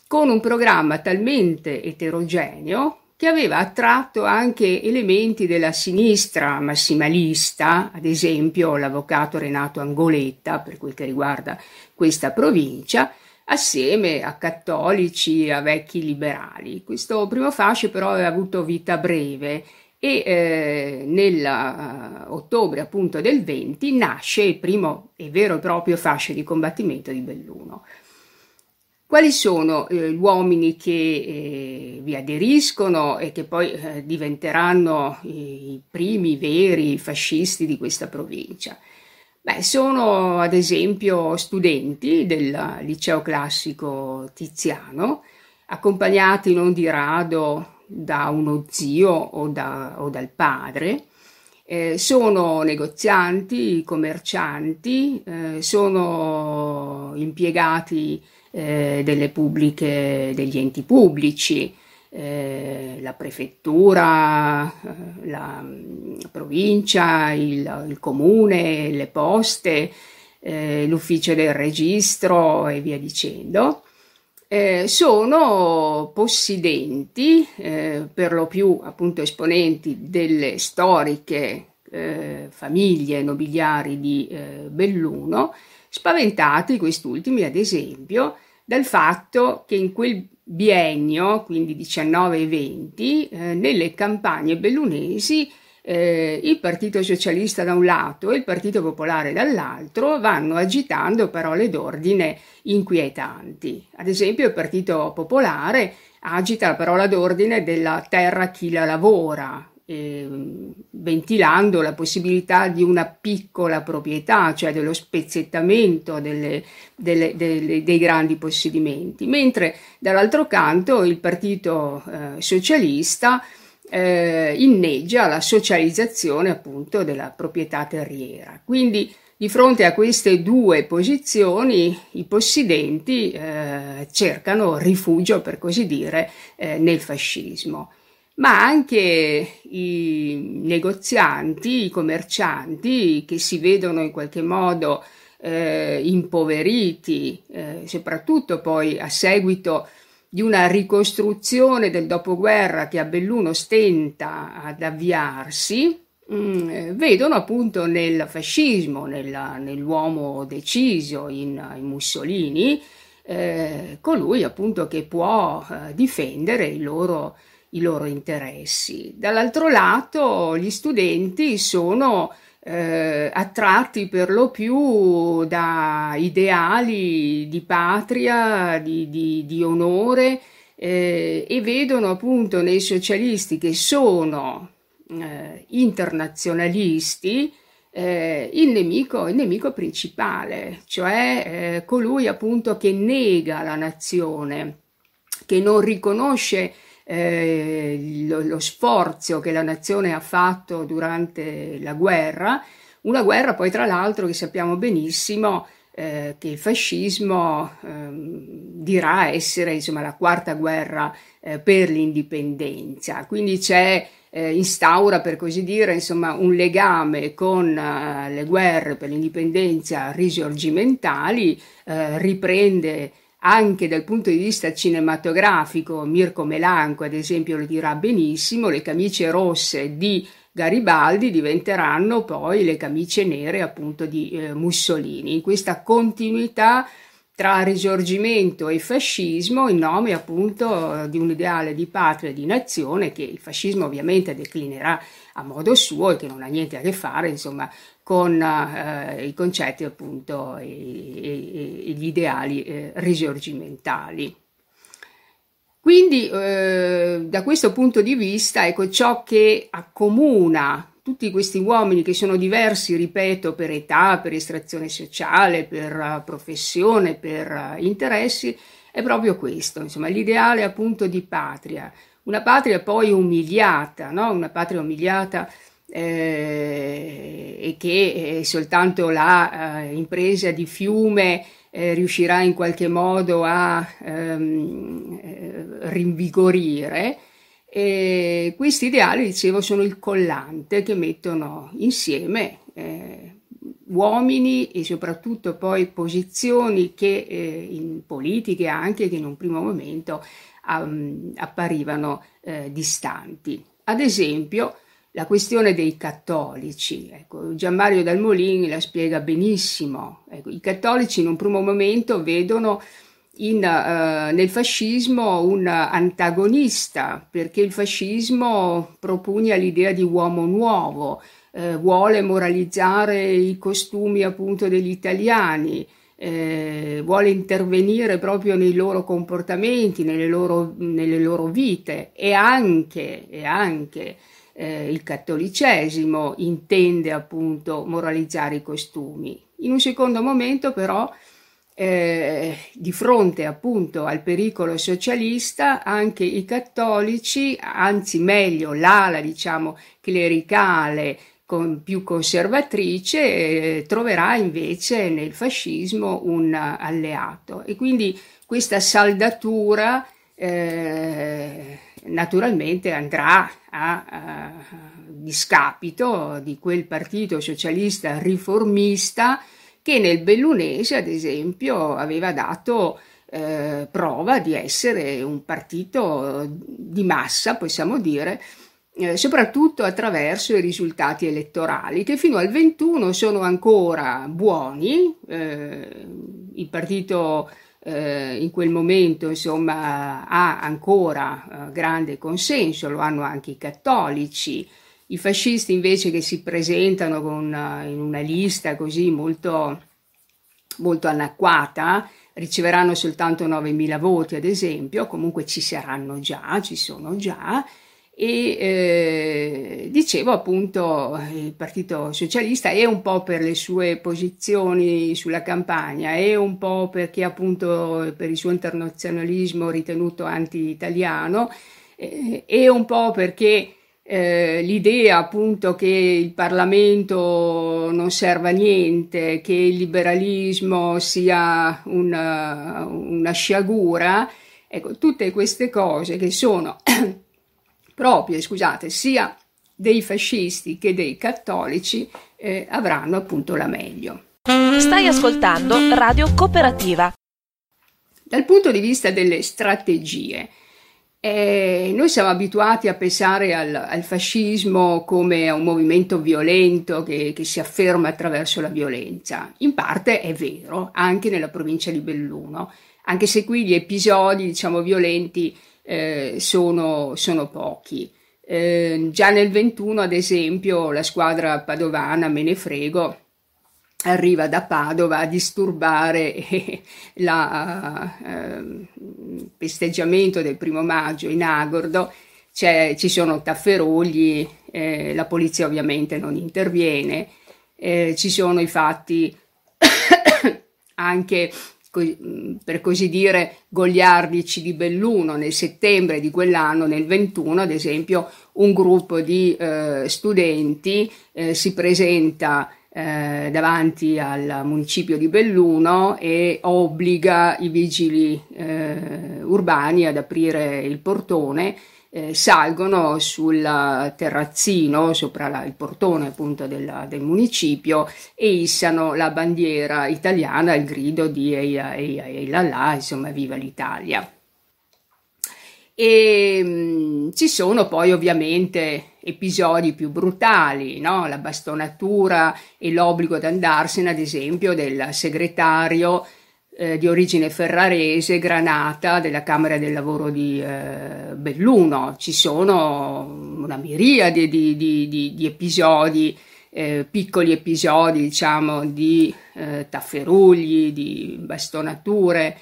con un programma talmente eterogeneo che aveva attratto anche elementi della sinistra massimalista, ad esempio l'avvocato Renato Angoletta per quel che riguarda questa provincia, assieme a cattolici e a vecchi liberali. Questo primo fascio però aveva avuto vita breve e eh, nell'ottobre appunto del 20 nasce il primo e vero e proprio fascio di combattimento di Belluno. Quali sono eh, gli uomini che eh, vi aderiscono e che poi eh, diventeranno i primi veri fascisti di questa provincia? Beh, sono ad esempio studenti del liceo classico Tiziano, accompagnati non di rado da uno zio o, da, o dal padre, eh, sono negozianti, commercianti, eh, sono impiegati eh, delle pubbliche, degli enti pubblici, eh, la prefettura, eh, la, la provincia, il, il, comune, le poste, eh, l'ufficio del registro e via dicendo. Eh, sono possidenti, eh, per lo più appunto esponenti delle storiche famiglie nobiliari di Belluno, spaventati quest'ultimi ad esempio dal fatto che in quel biennio, quindi 19 e 20, eh, nelle campagne bellunesi eh, il Partito Socialista da un lato e il Partito Popolare dall'altro vanno agitando parole d'ordine inquietanti. Ad esempio il Partito Popolare agita la parola d'ordine della terra chi la lavora, eh, ventilando la possibilità di una piccola proprietà, cioè dello spezzettamento delle, delle, delle, dei grandi possedimenti, mentre dall'altro canto il Partito eh, Socialista eh, inneggia la socializzazione appunto della proprietà terriera. Quindi di fronte a queste due posizioni i possidenti eh, cercano rifugio, per così dire, eh, nel fascismo ma anche i negozianti, i commercianti che si vedono in qualche modo eh, impoveriti, eh, soprattutto poi a seguito di una ricostruzione del dopoguerra che a Belluno stenta ad avviarsi, mh, mm, vedono appunto nel fascismo, nella, nell'uomo deciso in, in Mussolini, eh, colui appunto che può eh, difendere i loro, i loro interessi. Dall'altro lato gli studenti sono eh, attratti per lo più da ideali di patria, di, di, di onore eh, e vedono appunto nei socialisti che sono eh, internazionalisti eh, il, nemico, il, nemico, principale, cioè eh, colui appunto che nega la nazione, che non riconosce eh, lo, lo, sforzo che la nazione ha fatto durante la guerra, una guerra poi tra l'altro che sappiamo benissimo eh, che il fascismo ehm, dirà essere insomma, la quarta guerra eh, per l'indipendenza, quindi c'è eh, instaura per così dire insomma, un legame con uh, le guerre per l'indipendenza risorgimentali, uh, riprende anche dal punto di vista cinematografico, Mirko Melanco ad esempio lo dirà benissimo, le camicie rosse di Garibaldi diventeranno poi le camicie nere appunto di eh, Mussolini. In questa continuità tra risorgimento e fascismo in nome appunto di un ideale di patria e di nazione che il fascismo ovviamente declinerà a modo suo e che non ha niente a che fare insomma con eh, i concetti appunto e, e, e gli ideali eh, risorgimentali. Quindi eh, da questo punto di vista ecco ciò che accomuna tutti questi uomini che sono diversi, ripeto, per età, per estrazione sociale, per uh, professione, per uh, interessi, è proprio questo, insomma, l'ideale appunto di patria. Una patria poi umiliata, no? una patria umiliata eh, e che eh, soltanto la eh, impresa di fiume eh, riuscirà in qualche modo a ehm, eh, rinvigorire e questi ideali, dicevo, sono il collante che mettono insieme eh, uomini e soprattutto poi posizioni che eh, in politiche anche che in un primo momento um, apparivano eh, distanti. Ad esempio, la questione dei cattolici. Ecco, Gianmario Dalmolin la spiega benissimo. Ecco, I cattolici in un primo momento vedono in, uh, nel fascismo un antagonista, perché il fascismo propugna l'idea di uomo nuovo, eh, vuole moralizzare i costumi appunto degli italiani, eh, vuole intervenire proprio nei loro comportamenti, nelle loro, nelle loro vite e anche, e anche eh, il cattolicesimo intende appunto moralizzare i costumi. In un secondo momento però eh, di fronte appunto al pericolo socialista anche i cattolici, anzi meglio l'ala diciamo clericale con, più conservatrice, eh, troverà invece nel fascismo un alleato e quindi questa saldatura eh, naturalmente andrà a, a discapito di quel partito socialista riformista che nel Bellunese, ad esempio, aveva dato eh, prova di essere un partito di massa, possiamo dire, eh, soprattutto attraverso i risultati elettorali, che fino al 21 sono ancora buoni. Eh, il partito in quel momento insomma, ha ancora eh, grande consenso, lo hanno anche i cattolici. I fascisti invece che si presentano con, uh, in una lista così molto, molto anacquata riceveranno soltanto 9.000 voti ad esempio, comunque ci saranno già, ci sono già, e eh, dicevo appunto il Partito Socialista è un po' per le sue posizioni sulla campagna, è un po' perché appunto per il suo internazionalismo ritenuto anti-italiano, eh, è un po' perché eh, l'idea appunto che il Parlamento non serva a niente, che il liberalismo sia una, una sciagura, ecco, tutte queste cose che sono proprie, scusate, sia dei fascisti che dei cattolici eh, avranno appunto la meglio. Stai ascoltando Radio Cooperativa. Dal punto di vista delle strategie, eh, noi siamo abituati a pensare al, al, fascismo come a un movimento violento che, che, si afferma attraverso la violenza. In parte è vero, anche nella provincia di Belluno, anche se qui gli episodi diciamo, violenti eh, sono, sono, pochi. Eh, già nel 21, ad esempio, la squadra padovana, me ne frego, arriva da Padova a disturbare il uh, festeggiamento del primo maggio in Agordo, C'è, ci sono tafferugli, eh, la polizia ovviamente non interviene, eh, ci sono i fatti anche per così dire goliardici di Belluno nel settembre di quell'anno, nel 21 ad esempio, un gruppo di eh, studenti eh, si presenta eh, davanti al municipio di Belluno e obbliga i vigili eh, urbani ad aprire il portone. Eh, salgono sul terrazzino sopra la, il portone appunto della, del municipio e issano la bandiera italiana il grido di Eia Eia Eia là, insomma viva l'Italia. E mh, mm, ci sono poi ovviamente episodi più brutali, no? la bastonatura e l'obbligo ad andarsene, ad esempio, del segretario eh, di origine ferrarese, Granata, della Camera del Lavoro di eh, Belluno. Ci sono una miriade di, di, di, di episodi, eh, piccoli episodi, diciamo, di eh, tafferugli, di bastonature.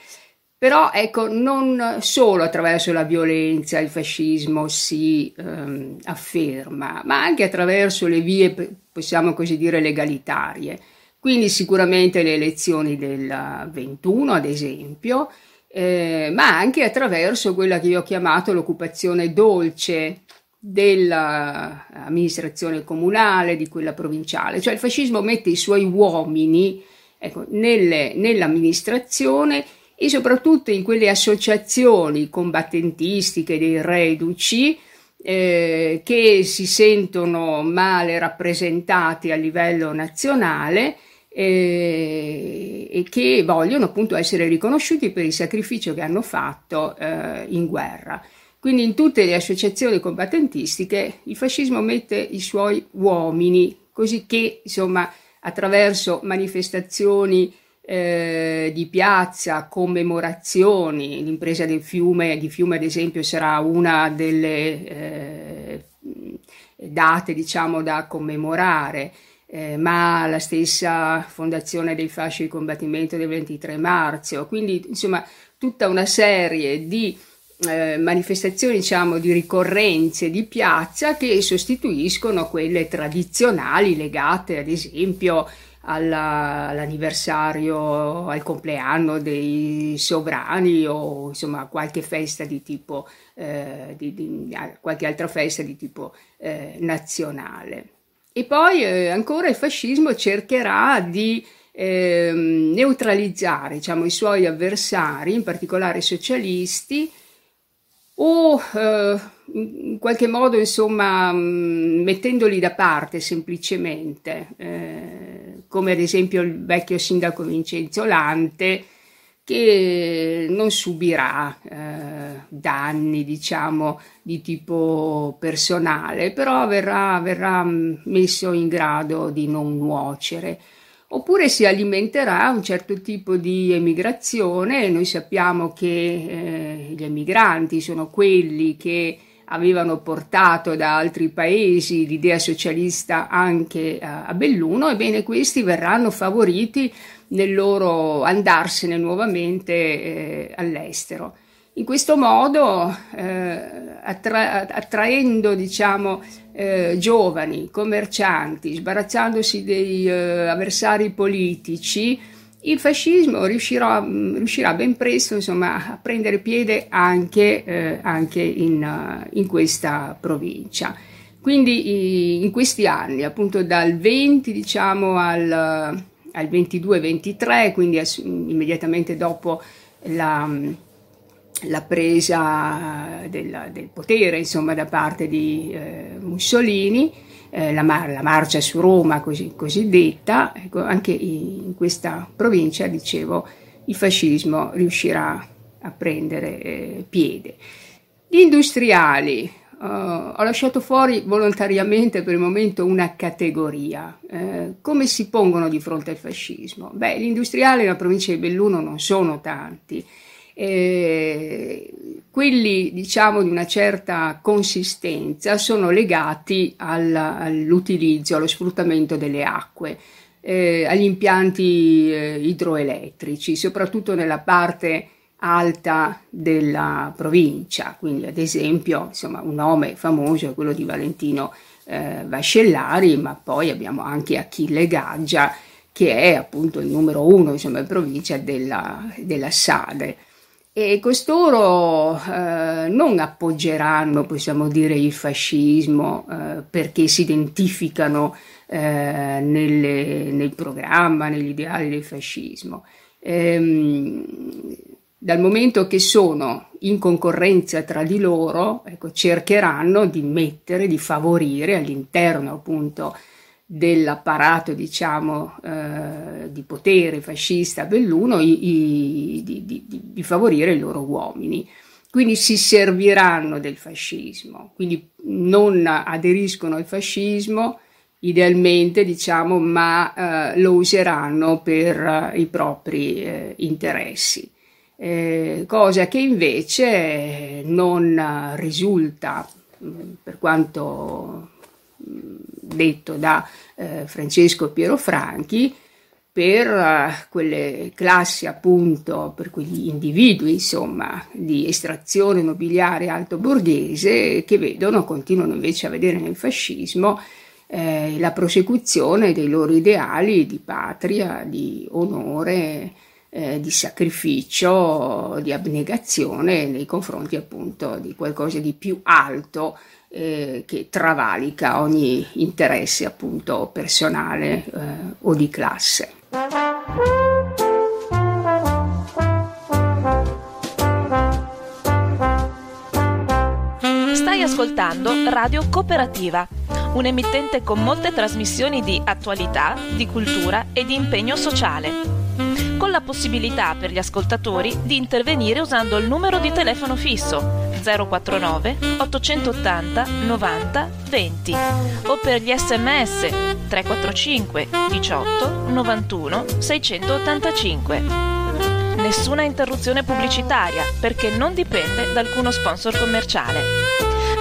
Però ecco, non solo attraverso la violenza il fascismo si ehm, afferma, ma anche attraverso le vie, possiamo così dire, legalitarie. Quindi sicuramente le elezioni del 21, ad esempio, eh, ma anche attraverso quella che io ho chiamato l'occupazione dolce dell'amministrazione comunale, di quella provinciale. Cioè il fascismo mette i suoi uomini ecco, nelle, nell'amministrazione e soprattutto in quelle associazioni combattentistiche dei reduci eh, che si sentono male rappresentati a livello nazionale e che vogliono appunto essere riconosciuti per il sacrificio che hanno fatto eh, in guerra. Quindi in tutte le associazioni combattentistiche il fascismo mette i suoi uomini, così che insomma attraverso manifestazioni eh, di piazza, commemorazioni, l'impresa del fiume, di fiume ad esempio sarà una delle eh, date diciamo da commemorare, eh, ma la stessa fondazione dei fasci di combattimento del 23 marzo, quindi insomma tutta una serie di eh, manifestazioni diciamo di ricorrenze di piazza che sostituiscono quelle tradizionali legate ad esempio alla, all'anniversario, al compleanno dei sovrani o insomma qualche festa di tipo, eh, di, di, qualche altra festa di tipo eh, nazionale. E poi eh, ancora il fascismo cercherà di ehm, neutralizzare diciamo, i suoi avversari, in particolare socialisti, o eh, in qualche modo insomma mettendoli da parte semplicemente, eh, come ad esempio il vecchio sindaco Vincenzo Lante che non subirà eh, danni diciamo di tipo personale, però verrà, verrà messo in grado di non nuocere oppure si alimenterà un certo tipo di emigrazione. Noi sappiamo che eh, gli emigranti sono quelli che avevano portato da altri paesi l'idea socialista anche a, a Belluno, ebbene questi verranno favoriti nel loro andarsene nuovamente eh, all'estero. In questo modo, eh, attra- attraendo diciamo, eh, giovani, commercianti, sbarazzandosi dei eh, avversari politici, il fascismo riuscirà, riuscirà ben presto insomma, a prendere piede anche, eh, anche in, uh, in, questa provincia. Quindi in questi anni, appunto dal 20 diciamo, al, al 22-23, quindi immediatamente dopo la la presa del, del potere insomma, da parte di eh, Mussolini, eh, la, mar- la, marcia su Roma così, cosiddetta, ecco, anche in questa provincia, dicevo, il fascismo riuscirà a prendere eh, piede. Gli industriali, Uh, ho lasciato fuori volontariamente per il momento una categoria. Uh, come si pongono di fronte al fascismo? Beh, gli industriali nella provincia di Belluno non sono tanti. Eh, quelli diciamo di una certa consistenza sono legati al, all'utilizzo, allo sfruttamento delle acque, eh, agli impianti eh, idroelettrici, soprattutto nella parte alta della provincia, quindi ad esempio insomma, un nome famoso è quello di Valentino eh, Vascellari, ma poi abbiamo anche Achille Gaggia che è appunto il numero uno insomma, in provincia della, della Sade. E costoro eh, non appoggeranno, possiamo dire, il fascismo eh, perché si identificano eh, nelle, nel programma, negli ideali del fascismo. Ehm, dal momento che sono in concorrenza tra di loro, ecco, cercheranno di mettere, di favorire all'interno appunto dell'apparato diciamo eh, di potere fascista belluno i, i, di, di, di, favorire i loro uomini. Quindi si serviranno del fascismo quindi non aderiscono al fascismo idealmente diciamo ma eh, lo useranno per eh, i propri eh, interessi eh, cosa che invece non risulta, mm, per quanto mm, detto da eh, Francesco Piero Franchi, per uh, quelle classi appunto, per quegli individui insomma di estrazione nobiliare alto borghese che vedono, continuano invece a vedere nel fascismo eh, la prosecuzione dei loro ideali di patria, di onore, eh, di sacrificio, di abnegazione nei confronti appunto di qualcosa di più alto eh, che travalica ogni interesse appunto personale eh, o di classe. Stai ascoltando Radio Cooperativa, un emittente con molte trasmissioni di attualità, di cultura e di impegno sociale con la possibilità per gli ascoltatori di intervenire usando il numero di telefono fisso 049 880 90 20 o per gli sms 345 18 91 685. Nessuna interruzione pubblicitaria perché non dipende da alcuno sponsor commerciale.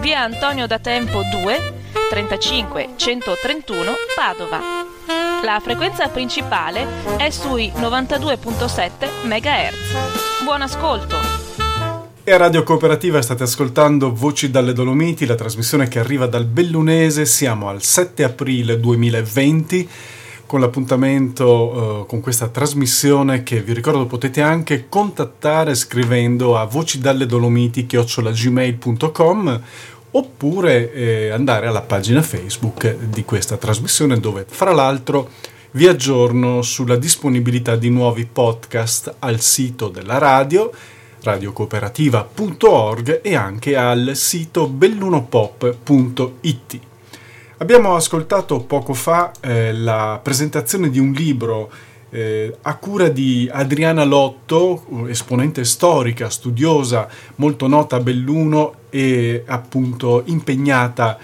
via Antonio da Tempo 2, 35 131 Padova. La frequenza principale è sui 92.7 MHz. Buon ascolto! E a Radio Cooperativa state ascoltando Voci dalle Dolomiti, la trasmissione che arriva dal Bellunese. Siamo al 7 aprile 2020 con l'appuntamento uh, con questa trasmissione che vi ricordo potete anche contattare scrivendo a voci dalle dolomiti chiocciolagmail.com oppure eh, andare alla pagina Facebook di questa trasmissione dove fra l'altro vi aggiorno sulla disponibilità di nuovi podcast al sito della radio radiocooperativa.org e anche al sito bellunopop.it. Abbiamo ascoltato poco fa eh, la presentazione di un libro eh, a cura di Adriana Lotto, esponente storica, studiosa, molto nota a Belluno e appunto impegnata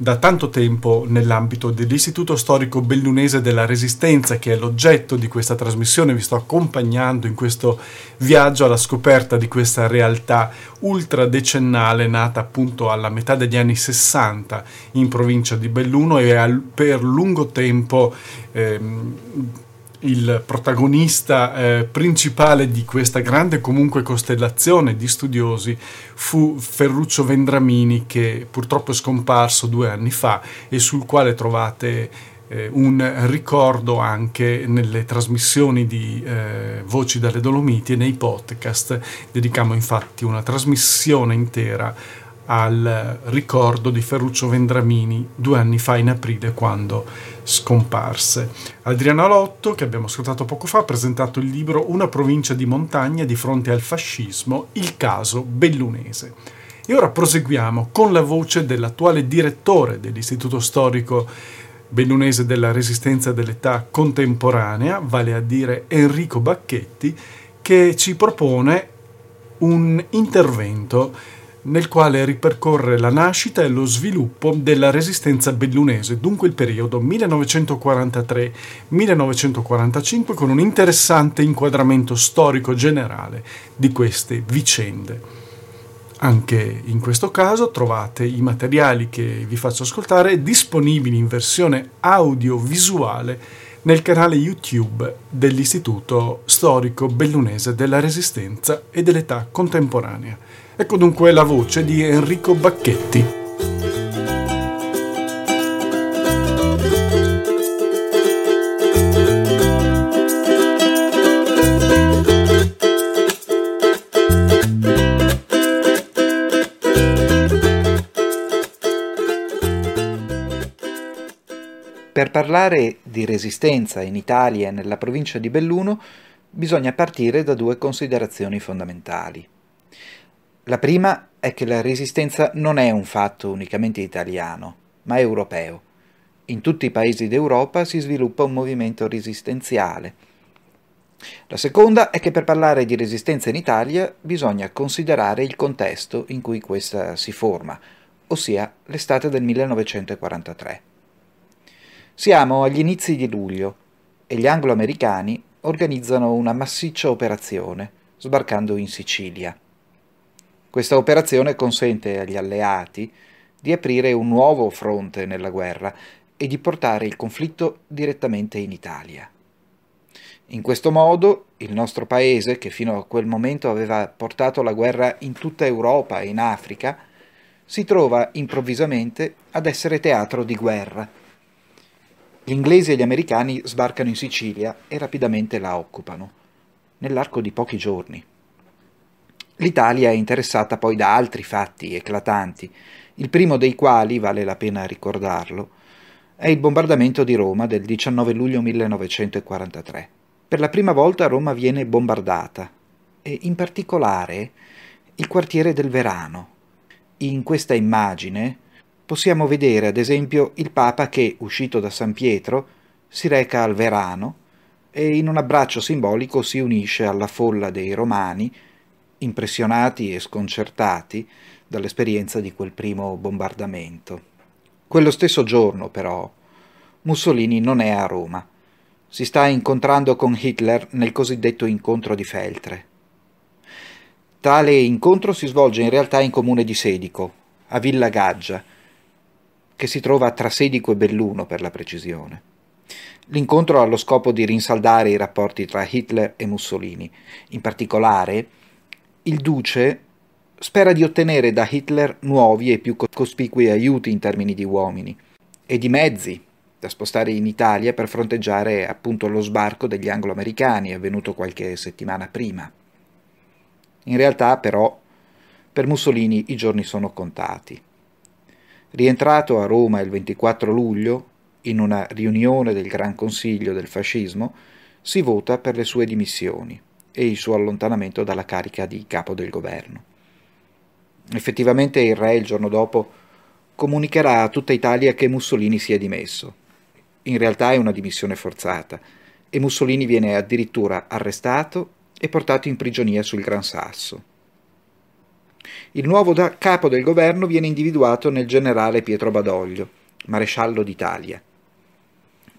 da tanto tempo nell'ambito dell'Istituto Storico Bellunese della Resistenza, che è l'oggetto di questa trasmissione. Vi sto accompagnando in questo viaggio alla scoperta di questa realtà ultradecennale nata appunto alla metà degli anni 60 in provincia di Belluno e al, per lungo tempo ehm, il protagonista eh, principale di questa grande comunque costellazione di studiosi fu Ferruccio Vendramini che purtroppo è scomparso due anni fa e sul quale trovate eh, un ricordo anche nelle trasmissioni di eh, Voci dalle Dolomiti e nei podcast. Dedicamo infatti una trasmissione intera al ricordo di Ferruccio Vendramini due anni fa in aprile quando scomparse. Adriana Lotto, che abbiamo ascoltato poco fa, ha presentato il libro Una provincia di montagna di fronte al fascismo, il caso bellunese. E ora proseguiamo con la voce dell'attuale direttore dell'Istituto Storico bellunese della Resistenza dell'età contemporanea, vale a dire Enrico Bacchetti, che ci propone un intervento nel quale ripercorre la nascita e lo sviluppo della resistenza bellunese, dunque il periodo 1943-1945 con un interessante inquadramento storico generale di queste vicende. Anche in questo caso trovate i materiali che vi faccio ascoltare disponibili in versione audiovisuale nel canale YouTube dell'Istituto Storico Bellunese della Resistenza e dell'Età Contemporanea. Ecco dunque la voce di Enrico Bacchetti. Per parlare di resistenza in Italia e nella provincia di Belluno bisogna partire da due considerazioni fondamentali. La prima è che la resistenza non è un fatto unicamente italiano, ma europeo. In tutti i paesi d'Europa si sviluppa un movimento resistenziale. La seconda è che per parlare di resistenza in Italia bisogna considerare il contesto in cui questa si forma, ossia l'estate del 1943. Siamo agli inizi di luglio e gli anglo-americani organizzano una massiccia operazione sbarcando in Sicilia. Questa operazione consente agli alleati di aprire un nuovo fronte nella guerra e di portare il conflitto direttamente in Italia. In questo modo il nostro paese, che fino a quel momento aveva portato la guerra in tutta Europa e in Africa, si trova improvvisamente ad essere teatro di guerra gli inglesi e gli americani sbarcano in Sicilia e rapidamente la occupano, nell'arco di pochi giorni. L'Italia è interessata poi da altri fatti eclatanti, il primo dei quali, vale la pena ricordarlo, è il bombardamento di Roma del 19 luglio 1943. Per la prima volta Roma viene bombardata e in particolare il quartiere del Verano. In questa immagine possiamo vedere ad esempio il Papa che, uscito da San Pietro, si reca al Verano e in un abbraccio simbolico si unisce alla folla dei romani, impressionati e sconcertati dall'esperienza di quel primo bombardamento. Quello stesso giorno, però, Mussolini non è a Roma. Si sta incontrando con Hitler nel cosiddetto incontro di Feltre. Tale incontro si svolge in realtà in comune di Sedico, a Villa Gaggia, che si trova tra Sedico e Belluno per la precisione. L'incontro ha lo scopo di rinsaldare i rapporti tra Hitler e Mussolini. In particolare, il duce spera di ottenere da Hitler nuovi e più cospicui aiuti in termini di uomini e di mezzi da spostare in Italia per fronteggiare appunto lo sbarco degli anglo-americani avvenuto qualche settimana prima. In realtà, però, per Mussolini i giorni sono contati. Rientrato a Roma il 24 luglio, in una riunione del Gran Consiglio del fascismo, si vota per le sue dimissioni e il suo allontanamento dalla carica di capo del governo. Effettivamente il re il giorno dopo comunicherà a tutta Italia che Mussolini si è dimesso. In realtà è una dimissione forzata e Mussolini viene addirittura arrestato e portato in prigionia sul Gran Sasso. Il nuovo capo del governo viene individuato nel generale Pietro Badoglio, maresciallo d'Italia.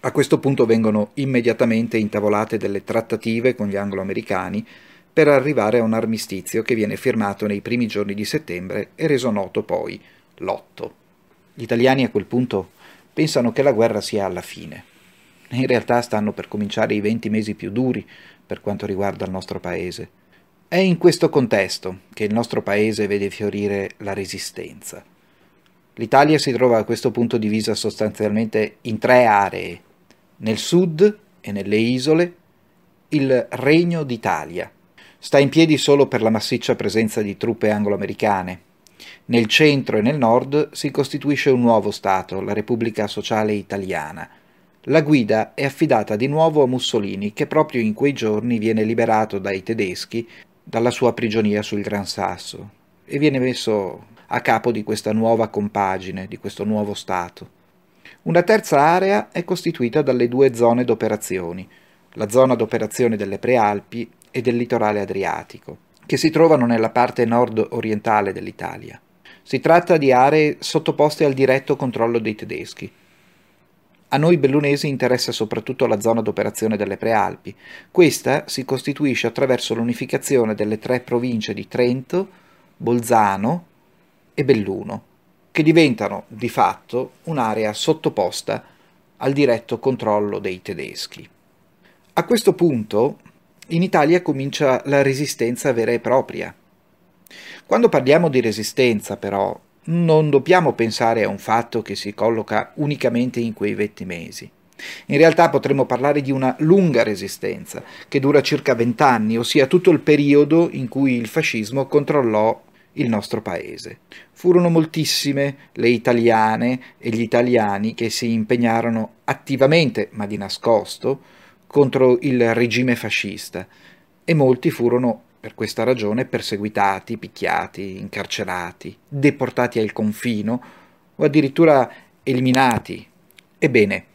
A questo punto vengono immediatamente intavolate delle trattative con gli anglo-americani per arrivare a un armistizio che viene firmato nei primi giorni di settembre e reso noto poi l'8. Gli italiani a quel punto pensano che la guerra sia alla fine. In realtà stanno per cominciare i venti mesi più duri per quanto riguarda il nostro paese. È in questo contesto che il nostro paese vede fiorire la resistenza. L'Italia si trova a questo punto divisa sostanzialmente in tre aree. Nel sud e nelle isole il Regno d'Italia. Sta in piedi solo per la massiccia presenza di truppe anglo-americane. Nel centro e nel nord si costituisce un nuovo Stato, la Repubblica Sociale Italiana. La guida è affidata di nuovo a Mussolini, che proprio in quei giorni viene liberato dai tedeschi dalla sua prigionia sul Gran Sasso e viene messo a capo di questa nuova compagine, di questo nuovo Stato. Una terza area è costituita dalle due zone d'operazioni, la zona d'operazione delle Prealpi e del litorale adriatico, che si trovano nella parte nord-orientale dell'Italia. Si tratta di aree sottoposte al diretto controllo dei tedeschi. A noi bellunesi interessa soprattutto la zona d'operazione delle Prealpi. Questa si costituisce attraverso l'unificazione delle tre province di Trento, Bolzano e Belluno, che diventano di fatto un'area sottoposta al diretto controllo dei tedeschi. A questo punto in Italia comincia la resistenza vera e propria. Quando parliamo di resistenza, però, non dobbiamo pensare a un fatto che si colloca unicamente in quei venti mesi. In realtà potremmo parlare di una lunga resistenza, che dura circa vent'anni, ossia tutto il periodo in cui il fascismo controllò il nostro paese. Furono moltissime le italiane e gli italiani che si impegnarono attivamente, ma di nascosto, contro il regime fascista e molti furono per questa ragione perseguitati, picchiati, incarcerati, deportati al confino o addirittura eliminati. Ebbene,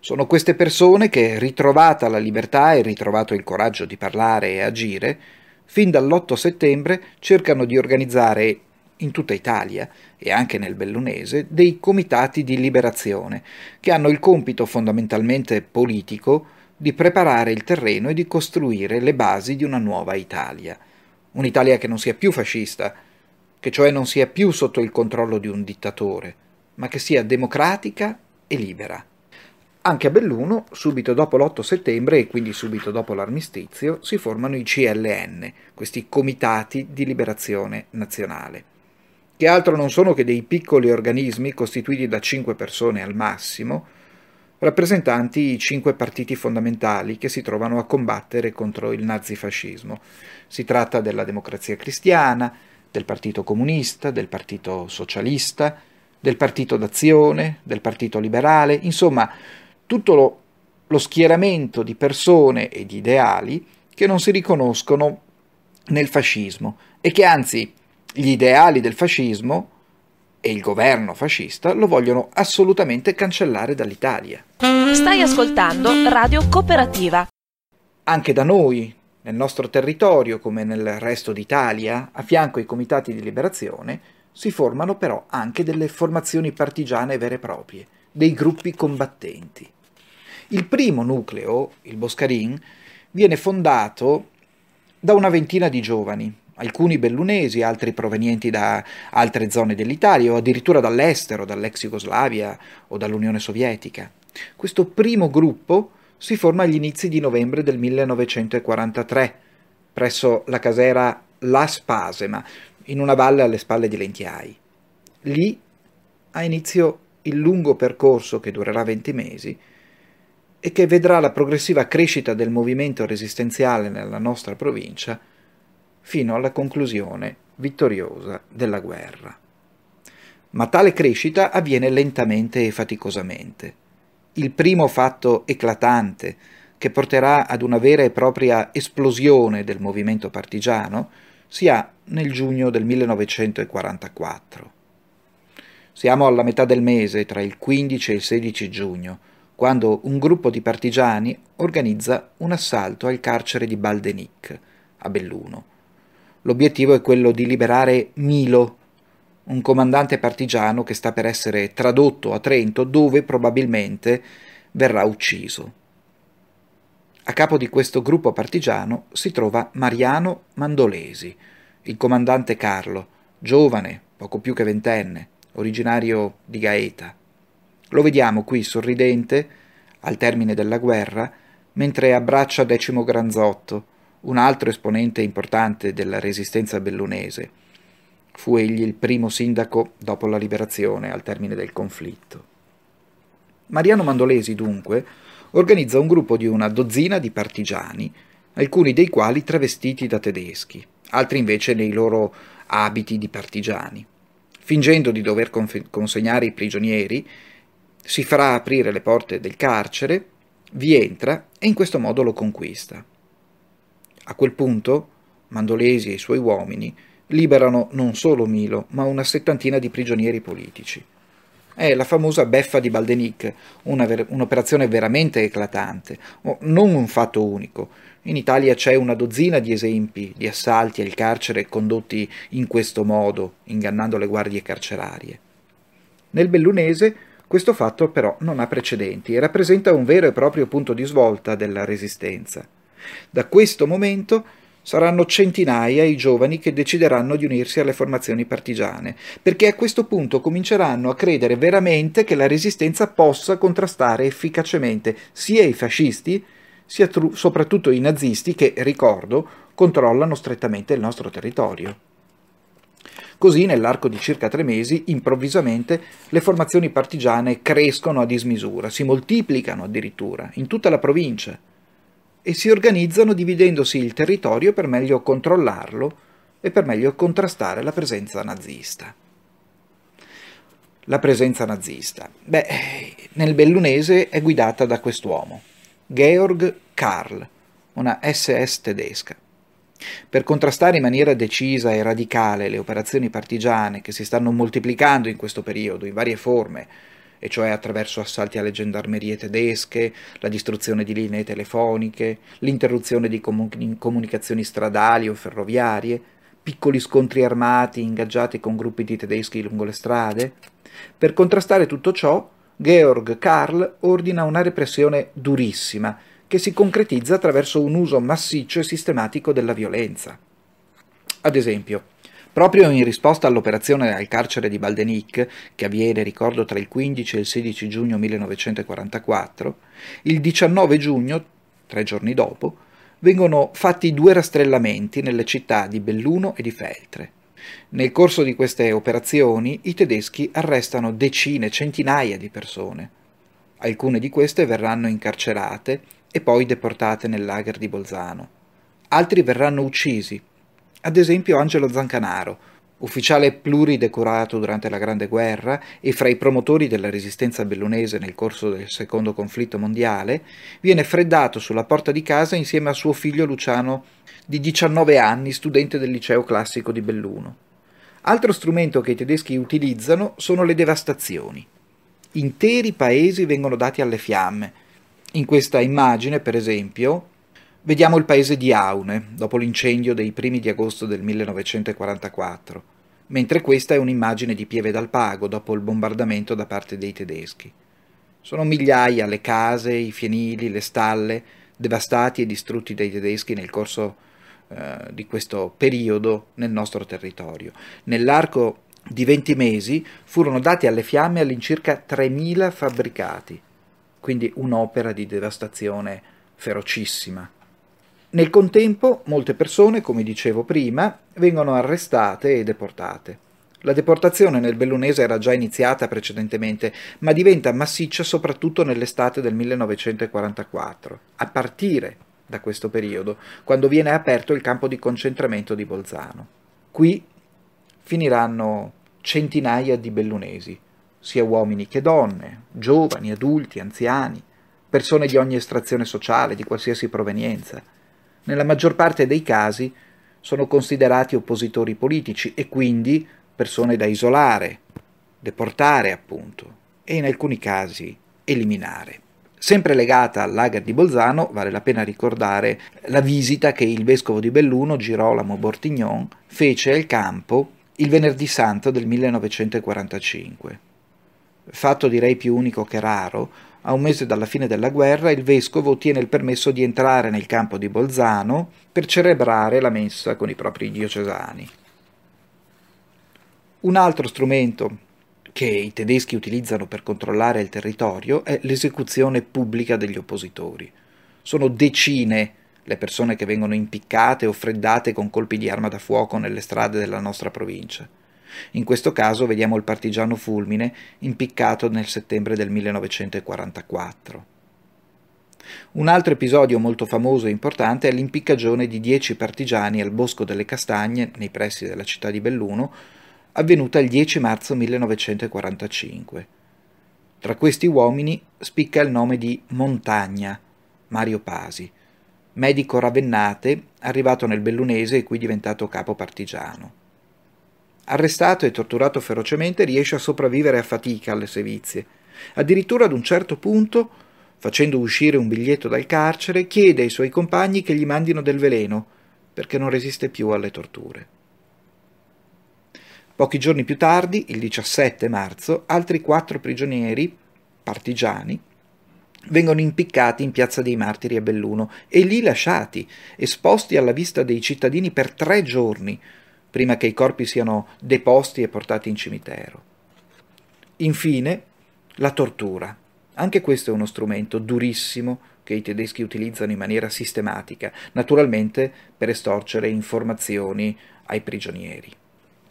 sono queste persone che, ritrovata la libertà e ritrovato il coraggio di parlare e agire, fin dall'8 settembre cercano di organizzare in tutta Italia e anche nel Bellunese dei comitati di liberazione che hanno il compito fondamentalmente politico di preparare il terreno e di costruire le basi di una nuova Italia. Un'Italia che non sia più fascista, che cioè non sia più sotto il controllo di un dittatore, ma che sia democratica e libera. Anche a Belluno, subito dopo l'8 settembre e quindi subito dopo l'armistizio, si formano i CLN, questi comitati di liberazione nazionale, che altro non sono che dei piccoli organismi costituiti da cinque persone al massimo, rappresentanti i cinque partiti fondamentali che si trovano a combattere contro il nazifascismo. Si tratta della Democrazia Cristiana, del Partito Comunista, del Partito Socialista, del Partito d'Azione, del Partito Liberale, insomma tutto lo, lo schieramento di persone e di ideali che non si riconoscono nel fascismo e che anzi gli ideali del fascismo e il governo fascista lo vogliono assolutamente cancellare dall'Italia. Stai ascoltando Radio Cooperativa. Anche da noi, nel nostro territorio come nel resto d'Italia, a fianco ai comitati di liberazione, si formano però anche delle formazioni partigiane vere e proprie, dei gruppi combattenti. Il primo nucleo, il Boscarin, viene fondato da una ventina di giovani, alcuni bellunesi, altri provenienti da altre zone dell'Italia o addirittura dall'estero, dall'ex Jugoslavia o dall'Unione Sovietica. Questo primo gruppo si forma agli inizi di novembre del 1943 presso la casera La Spasema, in una valle alle spalle di Lentiai. Lì ha inizio il lungo percorso che durerà 20 mesi e che vedrà la progressiva crescita del movimento resistenziale nella nostra provincia fino alla conclusione vittoriosa della guerra. Ma tale crescita avviene lentamente e faticosamente. Il primo fatto eclatante che porterà ad una vera e propria esplosione del movimento partigiano si ha nel giugno del 1944. Siamo alla metà del mese, tra il 15 e il 16 giugno, quando un gruppo di partigiani organizza un assalto al carcere di Baldenic, a Belluno, L'obiettivo è quello di liberare Milo, un comandante partigiano che sta per essere tradotto a Trento, dove probabilmente verrà ucciso. A capo di questo gruppo partigiano si trova Mariano Mandolesi, il comandante Carlo, giovane, poco più che ventenne, originario di Gaeta. Lo vediamo qui sorridente, al termine della guerra, mentre abbraccia Decimo Granzotto, un altro esponente importante della resistenza bellunese, Fu egli il primo sindaco dopo la liberazione al termine del conflitto. Mariano Mandolesi, dunque, organizza un gruppo di una dozzina di partigiani, alcuni dei quali travestiti da tedeschi, altri invece nei loro abiti di partigiani. Fingendo di dover consegnare i prigionieri, si farà aprire le porte del carcere, vi entra e in questo modo lo conquista. A quel punto Mandolesi e i suoi uomini liberano non solo Milo, ma una settantina di prigionieri politici. È la famosa beffa di Baldenic, una ver- un'operazione veramente eclatante, non un fatto unico. In Italia c'è una dozzina di esempi di assalti al carcere condotti in questo modo, ingannando le guardie carcerarie. Nel bellunese questo fatto però non ha precedenti e rappresenta un vero e proprio punto di svolta della resistenza. Da questo momento saranno centinaia i giovani che decideranno di unirsi alle formazioni partigiane, perché a questo punto cominceranno a credere veramente che la resistenza possa contrastare efficacemente sia i fascisti, sia tru- soprattutto i nazisti che, ricordo, controllano strettamente il nostro territorio. Così, nell'arco di circa tre mesi, improvvisamente le formazioni partigiane crescono a dismisura, si moltiplicano addirittura in tutta la provincia e si organizzano dividendosi il territorio per meglio controllarlo e per meglio contrastare la presenza nazista. La presenza nazista. Beh, nel bellunese è guidata da quest'uomo, Georg Karl, una SS tedesca. Per contrastare in maniera decisa e radicale le operazioni partigiane che si stanno moltiplicando in questo periodo in varie forme, e cioè attraverso assalti alle gendarmerie tedesche, la distruzione di linee telefoniche, l'interruzione di comun- comunicazioni stradali o ferroviarie, piccoli scontri armati ingaggiati con gruppi di tedeschi lungo le strade. Per contrastare tutto ciò, Georg Karl ordina una repressione durissima, che si concretizza attraverso un uso massiccio e sistematico della violenza. Ad esempio, Proprio in risposta all'operazione al carcere di Baldenic, che avviene, ricordo, tra il 15 e il 16 giugno 1944, il 19 giugno, tre giorni dopo, vengono fatti due rastrellamenti nelle città di Belluno e di Feltre. Nel corso di queste operazioni i tedeschi arrestano decine, centinaia di persone. Alcune di queste verranno incarcerate e poi deportate nel lager di Bolzano. Altri verranno uccisi ad esempio Angelo Zancanaro, ufficiale pluridecorato durante la Grande Guerra e fra i promotori della resistenza bellunese nel corso del secondo conflitto mondiale, viene freddato sulla porta di casa insieme a suo figlio Luciano di 19 anni, studente del liceo classico di Belluno. Altro strumento che i tedeschi utilizzano sono le devastazioni. Interi paesi vengono dati alle fiamme. In questa immagine, per esempio, Vediamo il paese di Aune, dopo l'incendio dei primi di agosto del 1944, mentre questa è un'immagine di Pieve dal Pago, dopo il bombardamento da parte dei tedeschi. Sono migliaia le case, i fienili, le stalle, devastati e distrutti dai tedeschi nel corso eh, di questo periodo nel nostro territorio. Nell'arco di 20 mesi furono dati alle fiamme all'incirca 3.000 fabbricati, quindi un'opera di devastazione ferocissima. Nel contempo, molte persone, come dicevo prima, vengono arrestate e deportate. La deportazione nel bellunese era già iniziata precedentemente, ma diventa massiccia soprattutto nell'estate del 1944, a partire da questo periodo, quando viene aperto il campo di concentramento di Bolzano. Qui finiranno centinaia di bellunesi, sia uomini che donne, giovani, adulti, anziani, persone di ogni estrazione sociale, di qualsiasi provenienza nella maggior parte dei casi sono considerati oppositori politici e quindi persone da isolare, deportare appunto, e in alcuni casi eliminare. Sempre legata al lager di Bolzano, vale la pena ricordare la visita che il vescovo di Belluno, Girolamo Bortignon, fece al campo il venerdì santo del 1945. Fatto direi più unico che raro, a un mese dalla fine della guerra, il vescovo ottiene il permesso di entrare nel campo di Bolzano per celebrare la messa con i propri diocesani. Un altro strumento che i tedeschi utilizzano per controllare il territorio è l'esecuzione pubblica degli oppositori. Sono decine le persone che vengono impiccate o freddate con colpi di arma da fuoco nelle strade della nostra provincia. In questo caso vediamo il partigiano Fulmine impiccato nel settembre del 1944. Un altro episodio molto famoso e importante è l'impiccagione di dieci partigiani al Bosco delle Castagne, nei pressi della città di Belluno, avvenuta il 10 marzo 1945. Tra questi uomini spicca il nome di Montagna, Mario Pasi, medico ravennate, arrivato nel Bellunese e qui diventato capo partigiano. Arrestato e torturato ferocemente, riesce a sopravvivere a fatica alle sevizie. Addirittura ad un certo punto, facendo uscire un biglietto dal carcere, chiede ai suoi compagni che gli mandino del veleno, perché non resiste più alle torture. Pochi giorni più tardi, il 17 marzo, altri quattro prigionieri, partigiani, vengono impiccati in Piazza dei Martiri a Belluno e lì lasciati, esposti alla vista dei cittadini per tre giorni, prima che i corpi siano deposti e portati in cimitero. Infine, la tortura. Anche questo è uno strumento durissimo che i tedeschi utilizzano in maniera sistematica, naturalmente per estorcere informazioni ai prigionieri.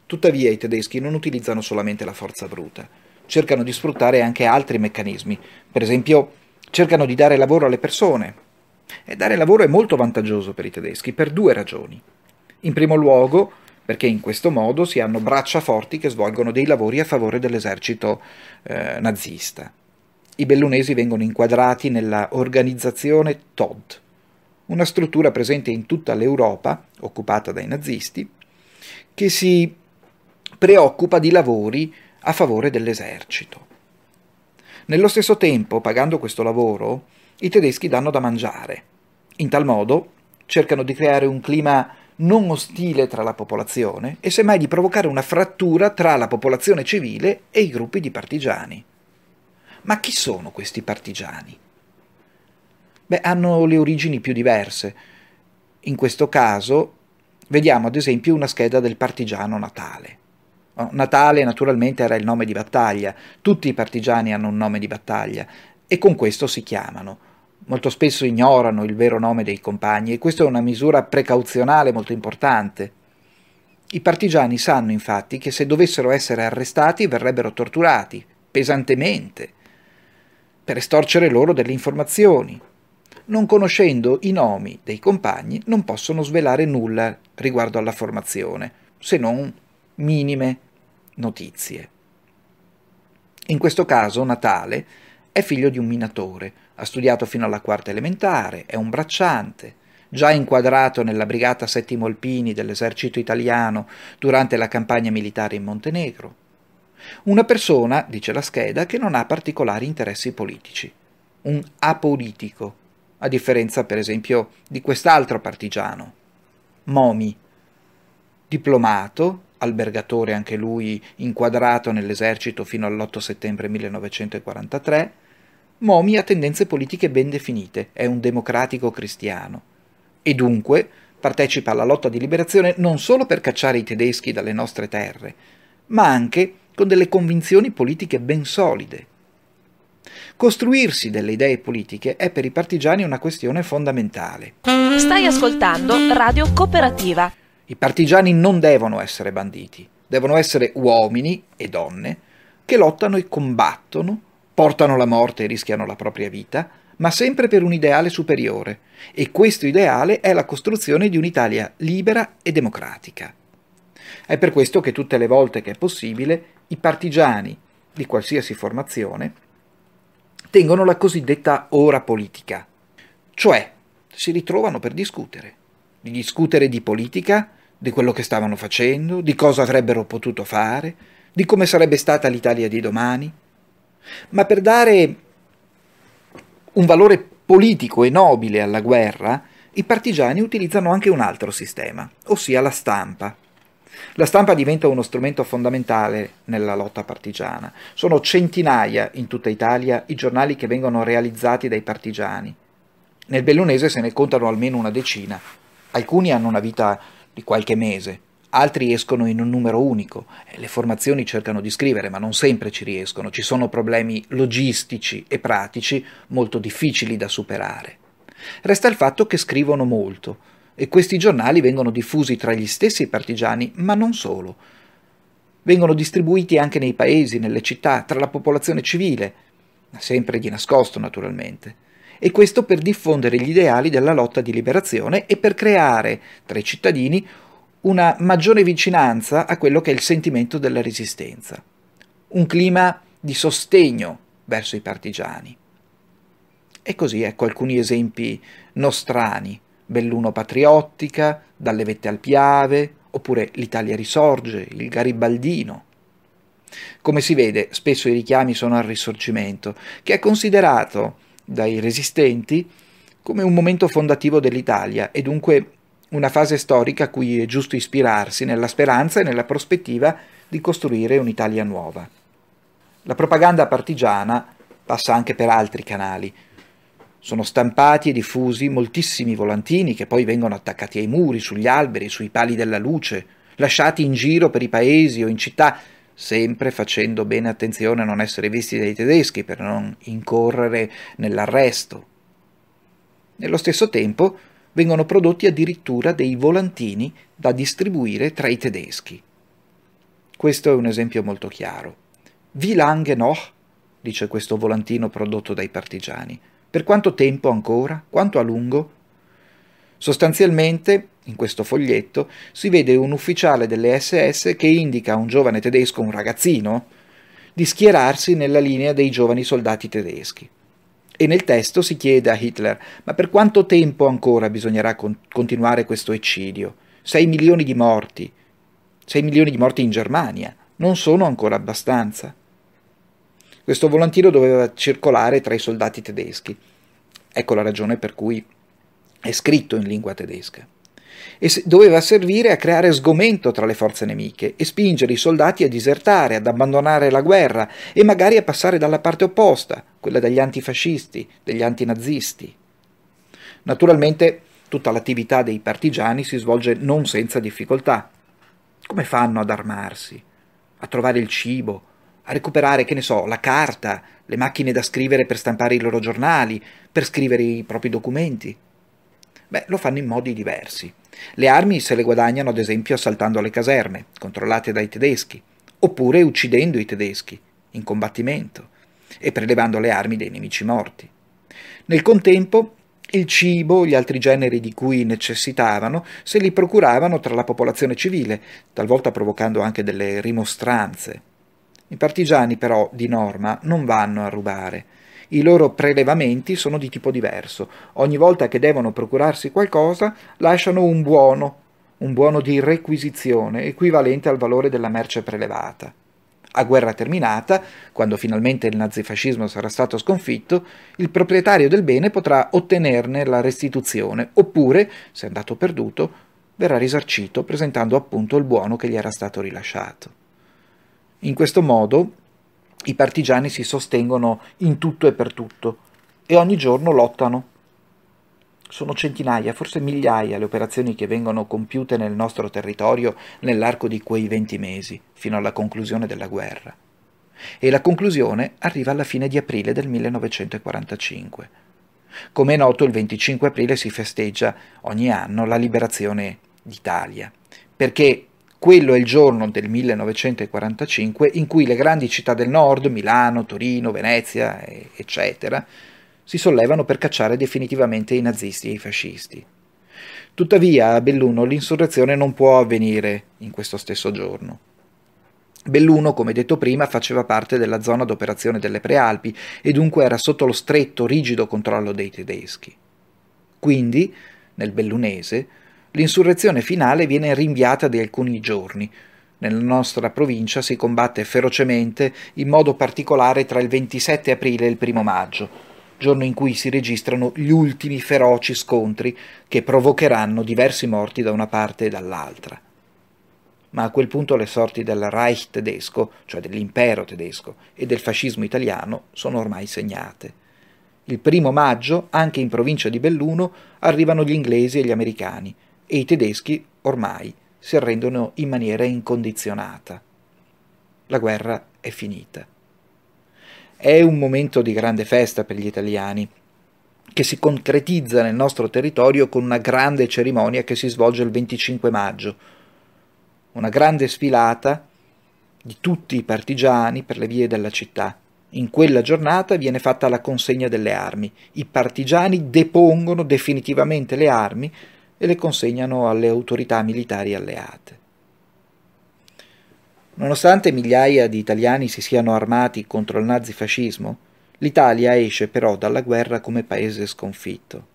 Tuttavia i tedeschi non utilizzano solamente la forza bruta, cercano di sfruttare anche altri meccanismi, per esempio cercano di dare lavoro alle persone. E dare lavoro è molto vantaggioso per i tedeschi per due ragioni. In primo luogo, perché in questo modo si hanno braccia forti che svolgono dei lavori a favore dell'esercito eh, nazista. I bellunesi vengono inquadrati nella organizzazione TOD, una struttura presente in tutta l'Europa, occupata dai nazisti, che si preoccupa di lavori a favore dell'esercito. Nello stesso tempo, pagando questo lavoro, i tedeschi danno da mangiare. In tal modo cercano di creare un clima non ostile tra la popolazione e semmai di provocare una frattura tra la popolazione civile e i gruppi di partigiani. Ma chi sono questi partigiani? Beh, hanno le origini più diverse. In questo caso vediamo ad esempio una scheda del partigiano Natale. Oh, Natale naturalmente era il nome di battaglia, tutti i partigiani hanno un nome di battaglia e con questo si chiamano molto spesso ignorano il vero nome dei compagni e questa è una misura precauzionale molto importante. I partigiani sanno infatti che se dovessero essere arrestati verrebbero torturati pesantemente per estorcere loro delle informazioni. Non conoscendo i nomi dei compagni non possono svelare nulla riguardo alla formazione, se non minime notizie. In questo caso Natale è figlio di un minatore, ha studiato fino alla quarta elementare, è un bracciante, già inquadrato nella brigata Settimo Alpini dell'esercito italiano durante la campagna militare in Montenegro. Una persona, dice la scheda, che non ha particolari interessi politici, un apolitico, a differenza per esempio di quest'altro partigiano, Momi, diplomato, albergatore anche lui inquadrato nell'esercito fino all'8 settembre 1943, Momi ha tendenze politiche ben definite, è un democratico cristiano e dunque partecipa alla lotta di liberazione non solo per cacciare i tedeschi dalle nostre terre, ma anche con delle convinzioni politiche ben solide. Costruirsi delle idee politiche è per i partigiani una questione fondamentale. Stai ascoltando Radio Cooperativa. I partigiani non devono essere banditi, devono essere uomini e donne che lottano e combattono portano la morte e rischiano la propria vita, ma sempre per un ideale superiore, e questo ideale è la costruzione di un'Italia libera e democratica. È per questo che tutte le volte che è possibile i partigiani di qualsiasi formazione tengono la cosiddetta ora politica, cioè si ritrovano per discutere, di discutere di politica, di quello che stavano facendo, di cosa avrebbero potuto fare, di come sarebbe stata l'Italia di domani, ma per dare un valore politico e nobile alla guerra, i partigiani utilizzano anche un altro sistema, ossia la stampa. La stampa diventa uno strumento fondamentale nella lotta partigiana. Sono centinaia in tutta Italia i giornali che vengono realizzati dai partigiani. Nel bellunese se ne contano almeno una decina. Alcuni hanno una vita di qualche mese, altri escono in un numero unico. Le formazioni cercano di scrivere, ma non sempre ci riescono. Ci sono problemi logistici e pratici molto difficili da superare. Resta il fatto che scrivono molto e questi giornali vengono diffusi tra gli stessi partigiani, ma non solo. vengono distribuiti anche nei paesi, nelle città, tra la popolazione civile, sempre di nascosto naturalmente, e questo per diffondere gli ideali della lotta di liberazione e per creare tra i cittadini una maggiore vicinanza a quello che è il sentimento della resistenza, un clima di sostegno verso i partigiani. E così ecco alcuni esempi nostrani, Belluno Patriottica, Dalle Vette al Piave, oppure L'Italia risorge, il Garibaldino. Come si vede, spesso i richiami sono al Risorgimento, che è considerato dai resistenti come un momento fondativo dell'Italia e dunque una fase storica a cui è giusto ispirarsi nella speranza e nella prospettiva di costruire un'Italia nuova. La propaganda partigiana passa anche per altri canali. Sono stampati e diffusi moltissimi volantini che poi vengono attaccati ai muri, sugli alberi, sui pali della luce, lasciati in giro per i paesi o in città sempre facendo bene attenzione a non essere visti dai tedeschi per non incorrere nell'arresto. Nello stesso tempo vengono prodotti addirittura dei volantini da distribuire tra i tedeschi. Questo è un esempio molto chiaro. Wie lange noch? dice questo volantino prodotto dai partigiani. Per quanto tempo ancora? Quanto a lungo? Sostanzialmente in questo foglietto si vede un ufficiale delle SS che indica a un giovane tedesco, un ragazzino, di schierarsi nella linea dei giovani soldati tedeschi. E nel testo si chiede a Hitler: ma per quanto tempo ancora bisognerà con- continuare questo eccidio? 6 milioni di morti. 6 milioni di morti in Germania. Non sono ancora abbastanza. Questo volantino doveva circolare tra i soldati tedeschi. Ecco la ragione per cui è scritto in lingua tedesca e doveva servire a creare sgomento tra le forze nemiche e spingere i soldati a disertare, ad abbandonare la guerra e magari a passare dalla parte opposta, quella degli antifascisti, degli antinazisti. Naturalmente tutta l'attività dei partigiani si svolge non senza difficoltà. Come fanno ad armarsi, a trovare il cibo, a recuperare, che ne so, la carta, le macchine da scrivere per stampare i loro giornali, per scrivere i propri documenti? Beh, lo fanno in modi diversi. Le armi se le guadagnano ad esempio assaltando le caserme, controllate dai tedeschi, oppure uccidendo i tedeschi, in combattimento, e prelevando le armi dei nemici morti. Nel contempo, il cibo, gli altri generi di cui necessitavano, se li procuravano tra la popolazione civile, talvolta provocando anche delle rimostranze. I partigiani però, di norma, non vanno a rubare, i loro prelevamenti sono di tipo diverso. Ogni volta che devono procurarsi qualcosa, lasciano un buono, un buono di requisizione, equivalente al valore della merce prelevata. A guerra terminata, quando finalmente il nazifascismo sarà stato sconfitto, il proprietario del bene potrà ottenerne la restituzione, oppure, se andato perduto, verrà risarcito presentando appunto il buono che gli era stato rilasciato. In questo modo i partigiani si sostengono in tutto e per tutto e ogni giorno lottano. Sono centinaia, forse migliaia le operazioni che vengono compiute nel nostro territorio nell'arco di quei venti mesi, fino alla conclusione della guerra. E la conclusione arriva alla fine di aprile del 1945. Come è noto, il 25 aprile si festeggia ogni anno la liberazione d'Italia, perché quello è il giorno del 1945 in cui le grandi città del nord, Milano, Torino, Venezia, eccetera, si sollevano per cacciare definitivamente i nazisti e i fascisti. Tuttavia a Belluno l'insurrezione non può avvenire in questo stesso giorno. Belluno, come detto prima, faceva parte della zona d'operazione delle Prealpi e dunque era sotto lo stretto, rigido controllo dei tedeschi. Quindi, nel bellunese, L'insurrezione finale viene rinviata di alcuni giorni. Nella nostra provincia si combatte ferocemente, in modo particolare tra il 27 aprile e il 1 maggio, giorno in cui si registrano gli ultimi feroci scontri che provocheranno diversi morti da una parte e dall'altra. Ma a quel punto le sorti del Reich tedesco, cioè dell'impero tedesco, e del fascismo italiano sono ormai segnate. Il primo maggio, anche in provincia di Belluno, arrivano gli inglesi e gli americani, e i tedeschi ormai si arrendono in maniera incondizionata. La guerra è finita. È un momento di grande festa per gli italiani, che si concretizza nel nostro territorio con una grande cerimonia che si svolge il 25 maggio, una grande sfilata di tutti i partigiani per le vie della città. In quella giornata viene fatta la consegna delle armi. I partigiani depongono definitivamente le armi e le consegnano alle autorità militari alleate. Nonostante migliaia di italiani si siano armati contro il nazifascismo, l'Italia esce però dalla guerra come paese sconfitto.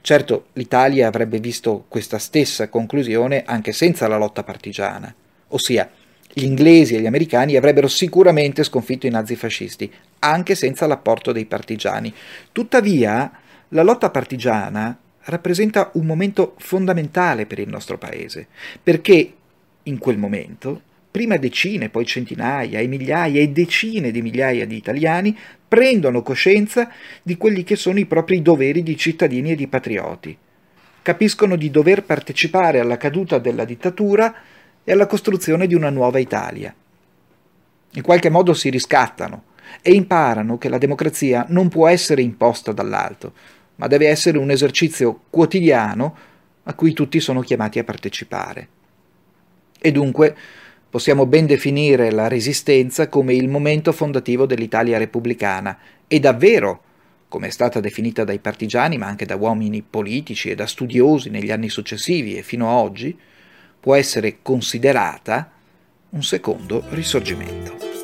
Certo, l'Italia avrebbe visto questa stessa conclusione anche senza la lotta partigiana, ossia gli inglesi e gli americani avrebbero sicuramente sconfitto i nazifascisti, anche senza l'apporto dei partigiani. Tuttavia, la lotta partigiana rappresenta un momento fondamentale per il nostro paese, perché in quel momento prima decine, poi centinaia e migliaia e decine di migliaia di italiani prendono coscienza di quelli che sono i propri doveri di cittadini e di patrioti. Capiscono di dover partecipare alla caduta della dittatura e alla costruzione di una nuova Italia. In qualche modo si riscattano e imparano che la democrazia non può essere imposta dall'alto, ma deve essere un esercizio quotidiano a cui tutti sono chiamati a partecipare. E dunque possiamo ben definire la Resistenza come il momento fondativo dell'Italia repubblicana e davvero, come è stata definita dai partigiani, ma anche da uomini politici e da studiosi negli anni successivi e fino a oggi, può essere considerata un secondo risorgimento.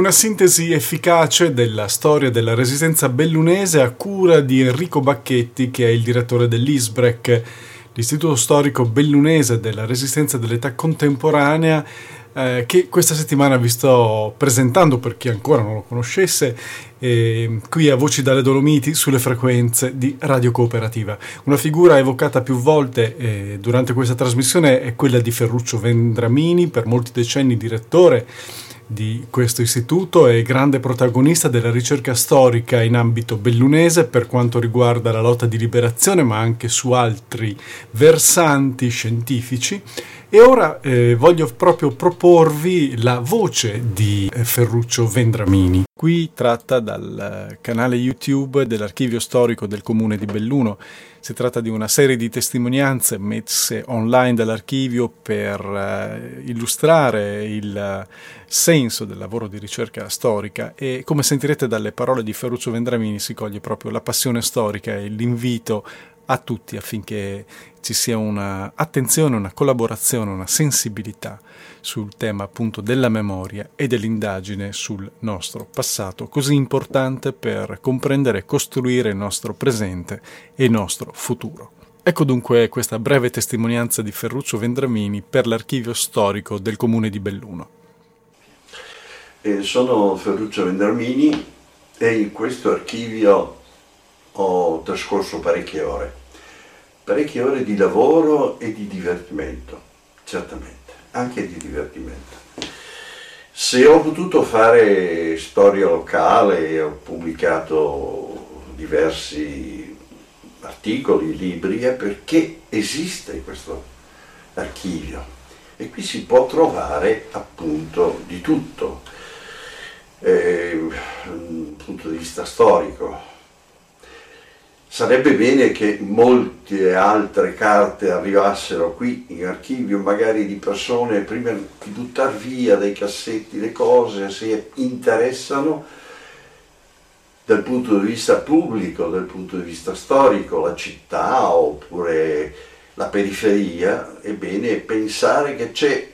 Una sintesi efficace della storia della resistenza bellunese a cura di Enrico Bacchetti, che è il direttore dell'ISBREC, l'Istituto Storico Bellunese della Resistenza dell'Età Contemporanea, eh, che questa settimana vi sto presentando per chi ancora non lo conoscesse, eh, qui a Voci dalle Dolomiti sulle frequenze di Radio Cooperativa. Una figura evocata più volte eh, durante questa trasmissione è quella di Ferruccio Vendramini, per molti decenni direttore di questo istituto è grande protagonista della ricerca storica in ambito bellunese per quanto riguarda la lotta di liberazione, ma anche su altri versanti scientifici. E ora eh, voglio proprio proporvi la voce di eh, Ferruccio Vendramini, qui tratta dal canale YouTube dell'archivio storico del comune di Belluno si tratta di una serie di testimonianze messe online dall'archivio per uh, illustrare il uh, senso del lavoro di ricerca storica e come sentirete dalle parole di Ferruccio Vendramini si coglie proprio la passione storica e l'invito a tutti affinché ci sia una attenzione, una collaborazione, una sensibilità sul tema appunto della memoria e dell'indagine sul nostro passato, così importante per comprendere e costruire il nostro presente e il nostro futuro. Ecco dunque questa breve testimonianza di Ferruccio Vendramini per l'archivio storico del comune di Belluno. Eh, sono Ferruccio Vendramini e in questo archivio ho trascorso parecchie ore, parecchie ore di lavoro e di divertimento, certamente anche di divertimento. Se ho potuto fare storia locale, ho pubblicato diversi articoli, libri, è perché esiste questo archivio e qui si può trovare appunto di tutto, eh, dal punto di vista storico, Sarebbe bene che molte altre carte arrivassero qui in archivio, magari di persone, prima di buttare via dai cassetti le cose, se interessano dal punto di vista pubblico, dal punto di vista storico, la città oppure la periferia, è bene pensare che c'è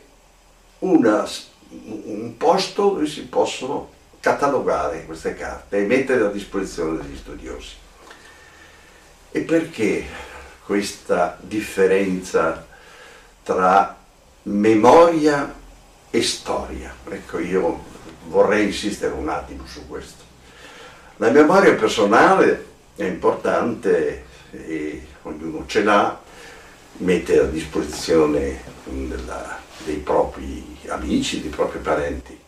una, un posto dove si possono catalogare queste carte e mettere a disposizione degli studiosi. E perché questa differenza tra memoria e storia? Ecco, io vorrei insistere un attimo su questo. La memoria personale è importante e ognuno ce l'ha, mette a disposizione della, dei propri amici, dei propri parenti,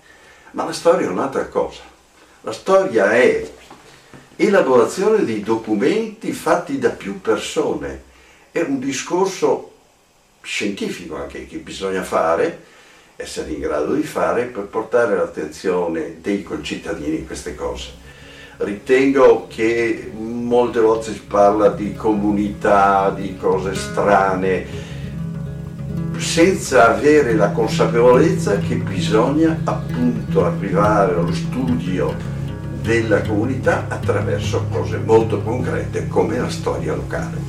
ma la storia è un'altra cosa. La storia è elaborazione di documenti fatti da più persone. È un discorso scientifico anche che bisogna fare, essere in grado di fare per portare l'attenzione dei concittadini in queste cose. Ritengo che molte volte si parla di comunità, di cose strane, senza avere la consapevolezza che bisogna appunto arrivare allo studio della comunità attraverso cose molto concrete come la storia locale.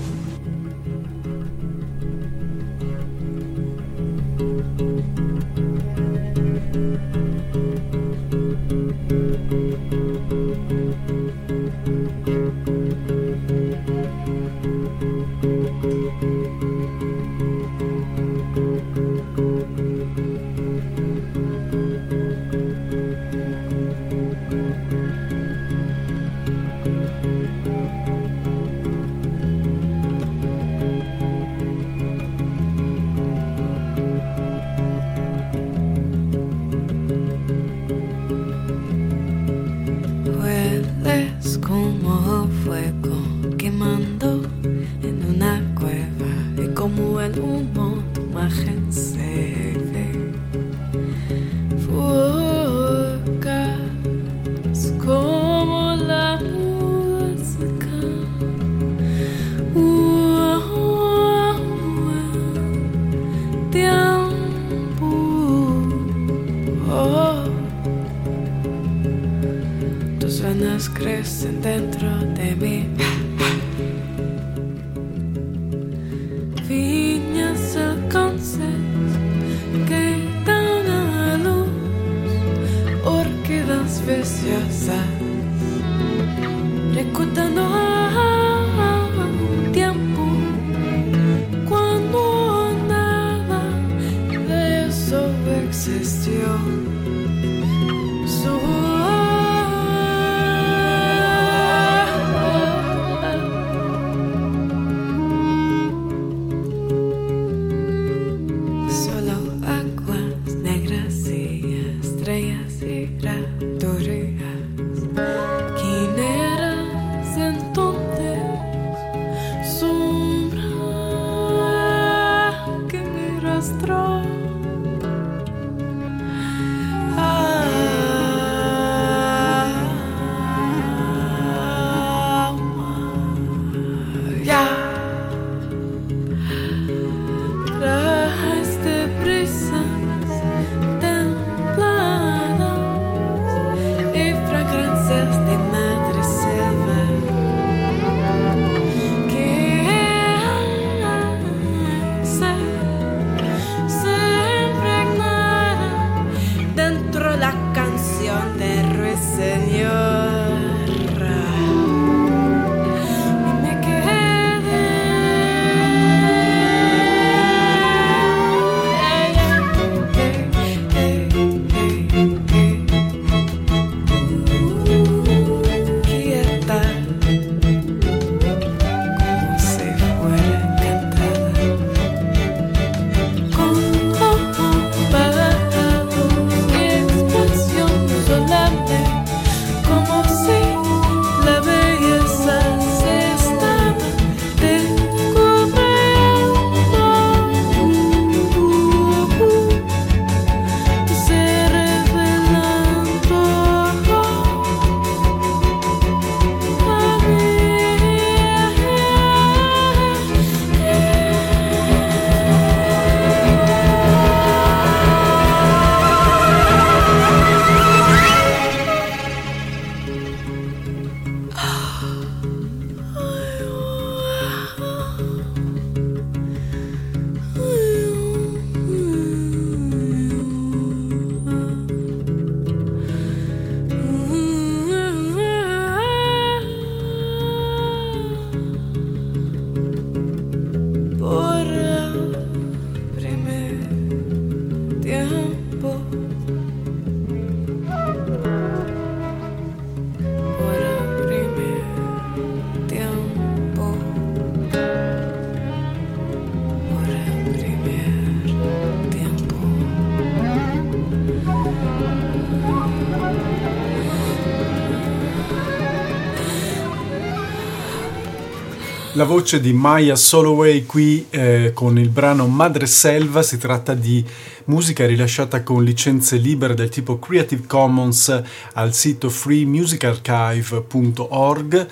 La voce di Maya Soloway qui eh, con il brano Madre Selva, si tratta di musica rilasciata con licenze libere del tipo Creative Commons al sito freemusicarchive.org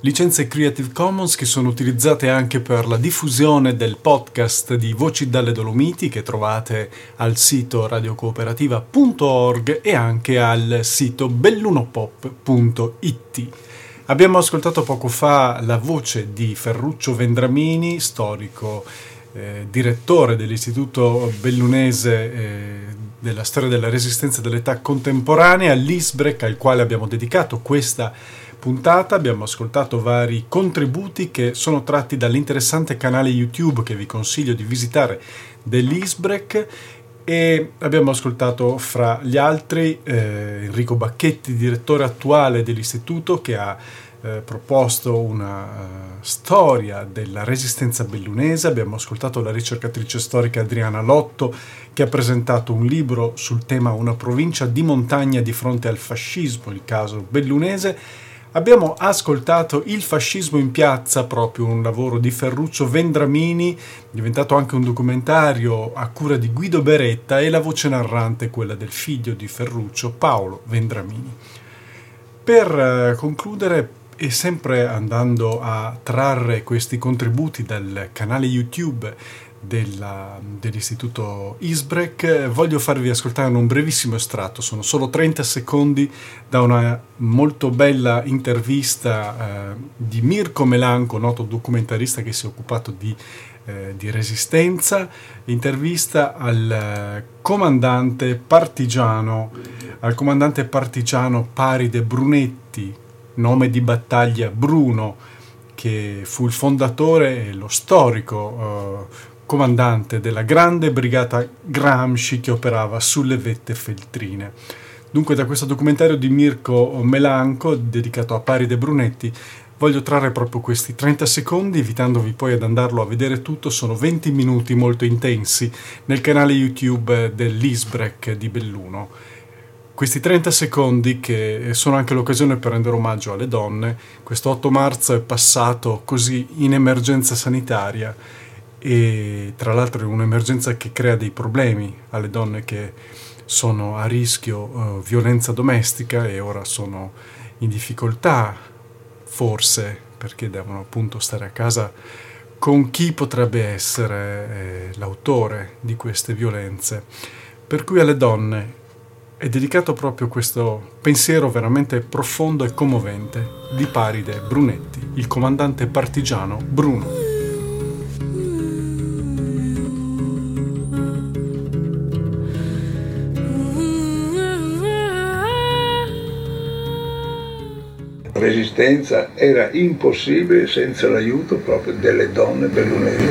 licenze Creative Commons che sono utilizzate anche per la diffusione del podcast di Voci dalle Dolomiti che trovate al sito radiocooperativa.org e anche al sito bellunopop.it. Abbiamo ascoltato poco fa la voce di Ferruccio Vendramini, storico eh, direttore dell'Istituto Bellunese eh, della storia della resistenza dell'età contemporanea, l'ISBREC, al quale abbiamo dedicato questa puntata. Abbiamo ascoltato vari contributi che sono tratti dall'interessante canale YouTube che vi consiglio di visitare dell'ISBREC e abbiamo ascoltato fra gli altri eh, Enrico Bacchetti, direttore attuale dell'istituto, che ha eh, proposto una uh, storia della resistenza bellunese. Abbiamo ascoltato la ricercatrice storica Adriana Lotto, che ha presentato un libro sul tema Una provincia di montagna di fronte al fascismo, il caso bellunese Abbiamo ascoltato Il fascismo in piazza, proprio un lavoro di Ferruccio Vendramini, diventato anche un documentario a cura di Guido Beretta e la voce narrante quella del figlio di Ferruccio, Paolo Vendramini. Per eh, concludere, e sempre andando a trarre questi contributi dal canale YouTube della, dell'istituto Isbrek, voglio farvi ascoltare un brevissimo estratto, sono solo 30 secondi da una molto bella intervista eh, di Mirko Melanco, noto documentarista che si è occupato di, eh, di resistenza, intervista al eh, comandante partigiano, al comandante partigiano Paride Brunetti, nome di battaglia Bruno, che fu il fondatore e lo storico eh, comandante della grande brigata Gramsci che operava sulle vette feltrine. Dunque da questo documentario di Mirko Melanco, dedicato a Paride Brunetti, voglio trarre proprio questi 30 secondi, invitandovi poi ad andarlo a vedere tutto, sono 20 minuti molto intensi nel canale YouTube dell'Isbrec di Belluno. Questi 30 secondi che sono anche l'occasione per rendere omaggio alle donne, questo 8 marzo è passato così in emergenza sanitaria e tra l'altro è un'emergenza che crea dei problemi alle donne che sono a rischio uh, violenza domestica e ora sono in difficoltà, forse perché devono appunto stare a casa con chi potrebbe essere eh, l'autore di queste violenze. Per cui alle donne è dedicato proprio questo pensiero veramente profondo e commovente di Paride Brunetti, il comandante partigiano Bruno. Resistenza era impossibile senza l'aiuto proprio delle donne bellunesi.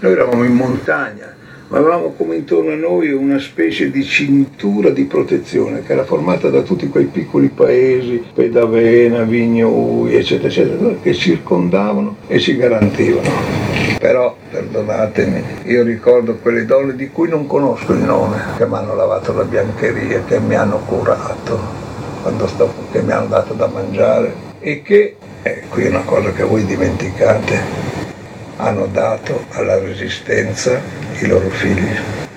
Noi eravamo in montagna, ma avevamo come intorno a noi una specie di cintura di protezione che era formata da tutti quei piccoli paesi, Pedavena, Vignui, eccetera, eccetera, che circondavano e ci garantivano. Però, perdonatemi, io ricordo quelle donne di cui non conosco il nome, che mi hanno lavato la biancheria, che mi hanno curato, quando sto, che mi hanno dato da mangiare, e che, eh, qui è una cosa che voi dimenticate, hanno dato alla resistenza i loro figli.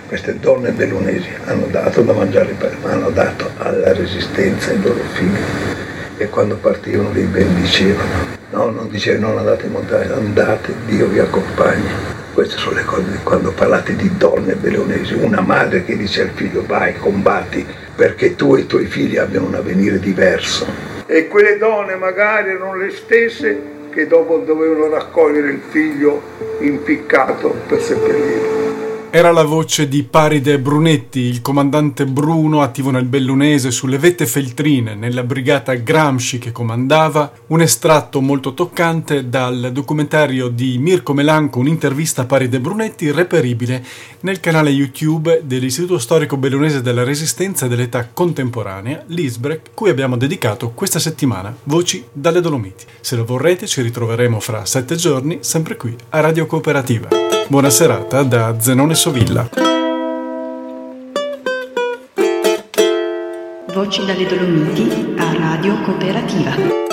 Queste donne bellunesi hanno dato da mangiare me, hanno dato alla resistenza i loro figli e quando partivano li bendicevano. No, non dicevano non andate in montagna, andate, Dio vi accompagni. Queste sono le cose quando parlate di donne bellunesi, una madre che dice al figlio vai, combatti perché tu e i tuoi figli abbiano un avvenire diverso e quelle donne magari erano le stesse che dopo dovevano raccogliere il figlio impiccato per seppellirlo. Era la voce di Paride Brunetti, il comandante Bruno attivo nel Bellunese sulle vette feltrine nella brigata Gramsci che comandava, un estratto molto toccante dal documentario di Mirko Melanco, un'intervista a Paride Brunetti reperibile nel canale YouTube dell'Istituto Storico Bellunese della Resistenza e dell'Età Contemporanea, l'ISBREC, cui abbiamo dedicato questa settimana Voci dalle Dolomiti. Se lo vorrete ci ritroveremo fra sette giorni, sempre qui a Radio Cooperativa. Buona serata da Zenone Sovilla. Voci dalle Dolomiti a Radio Cooperativa.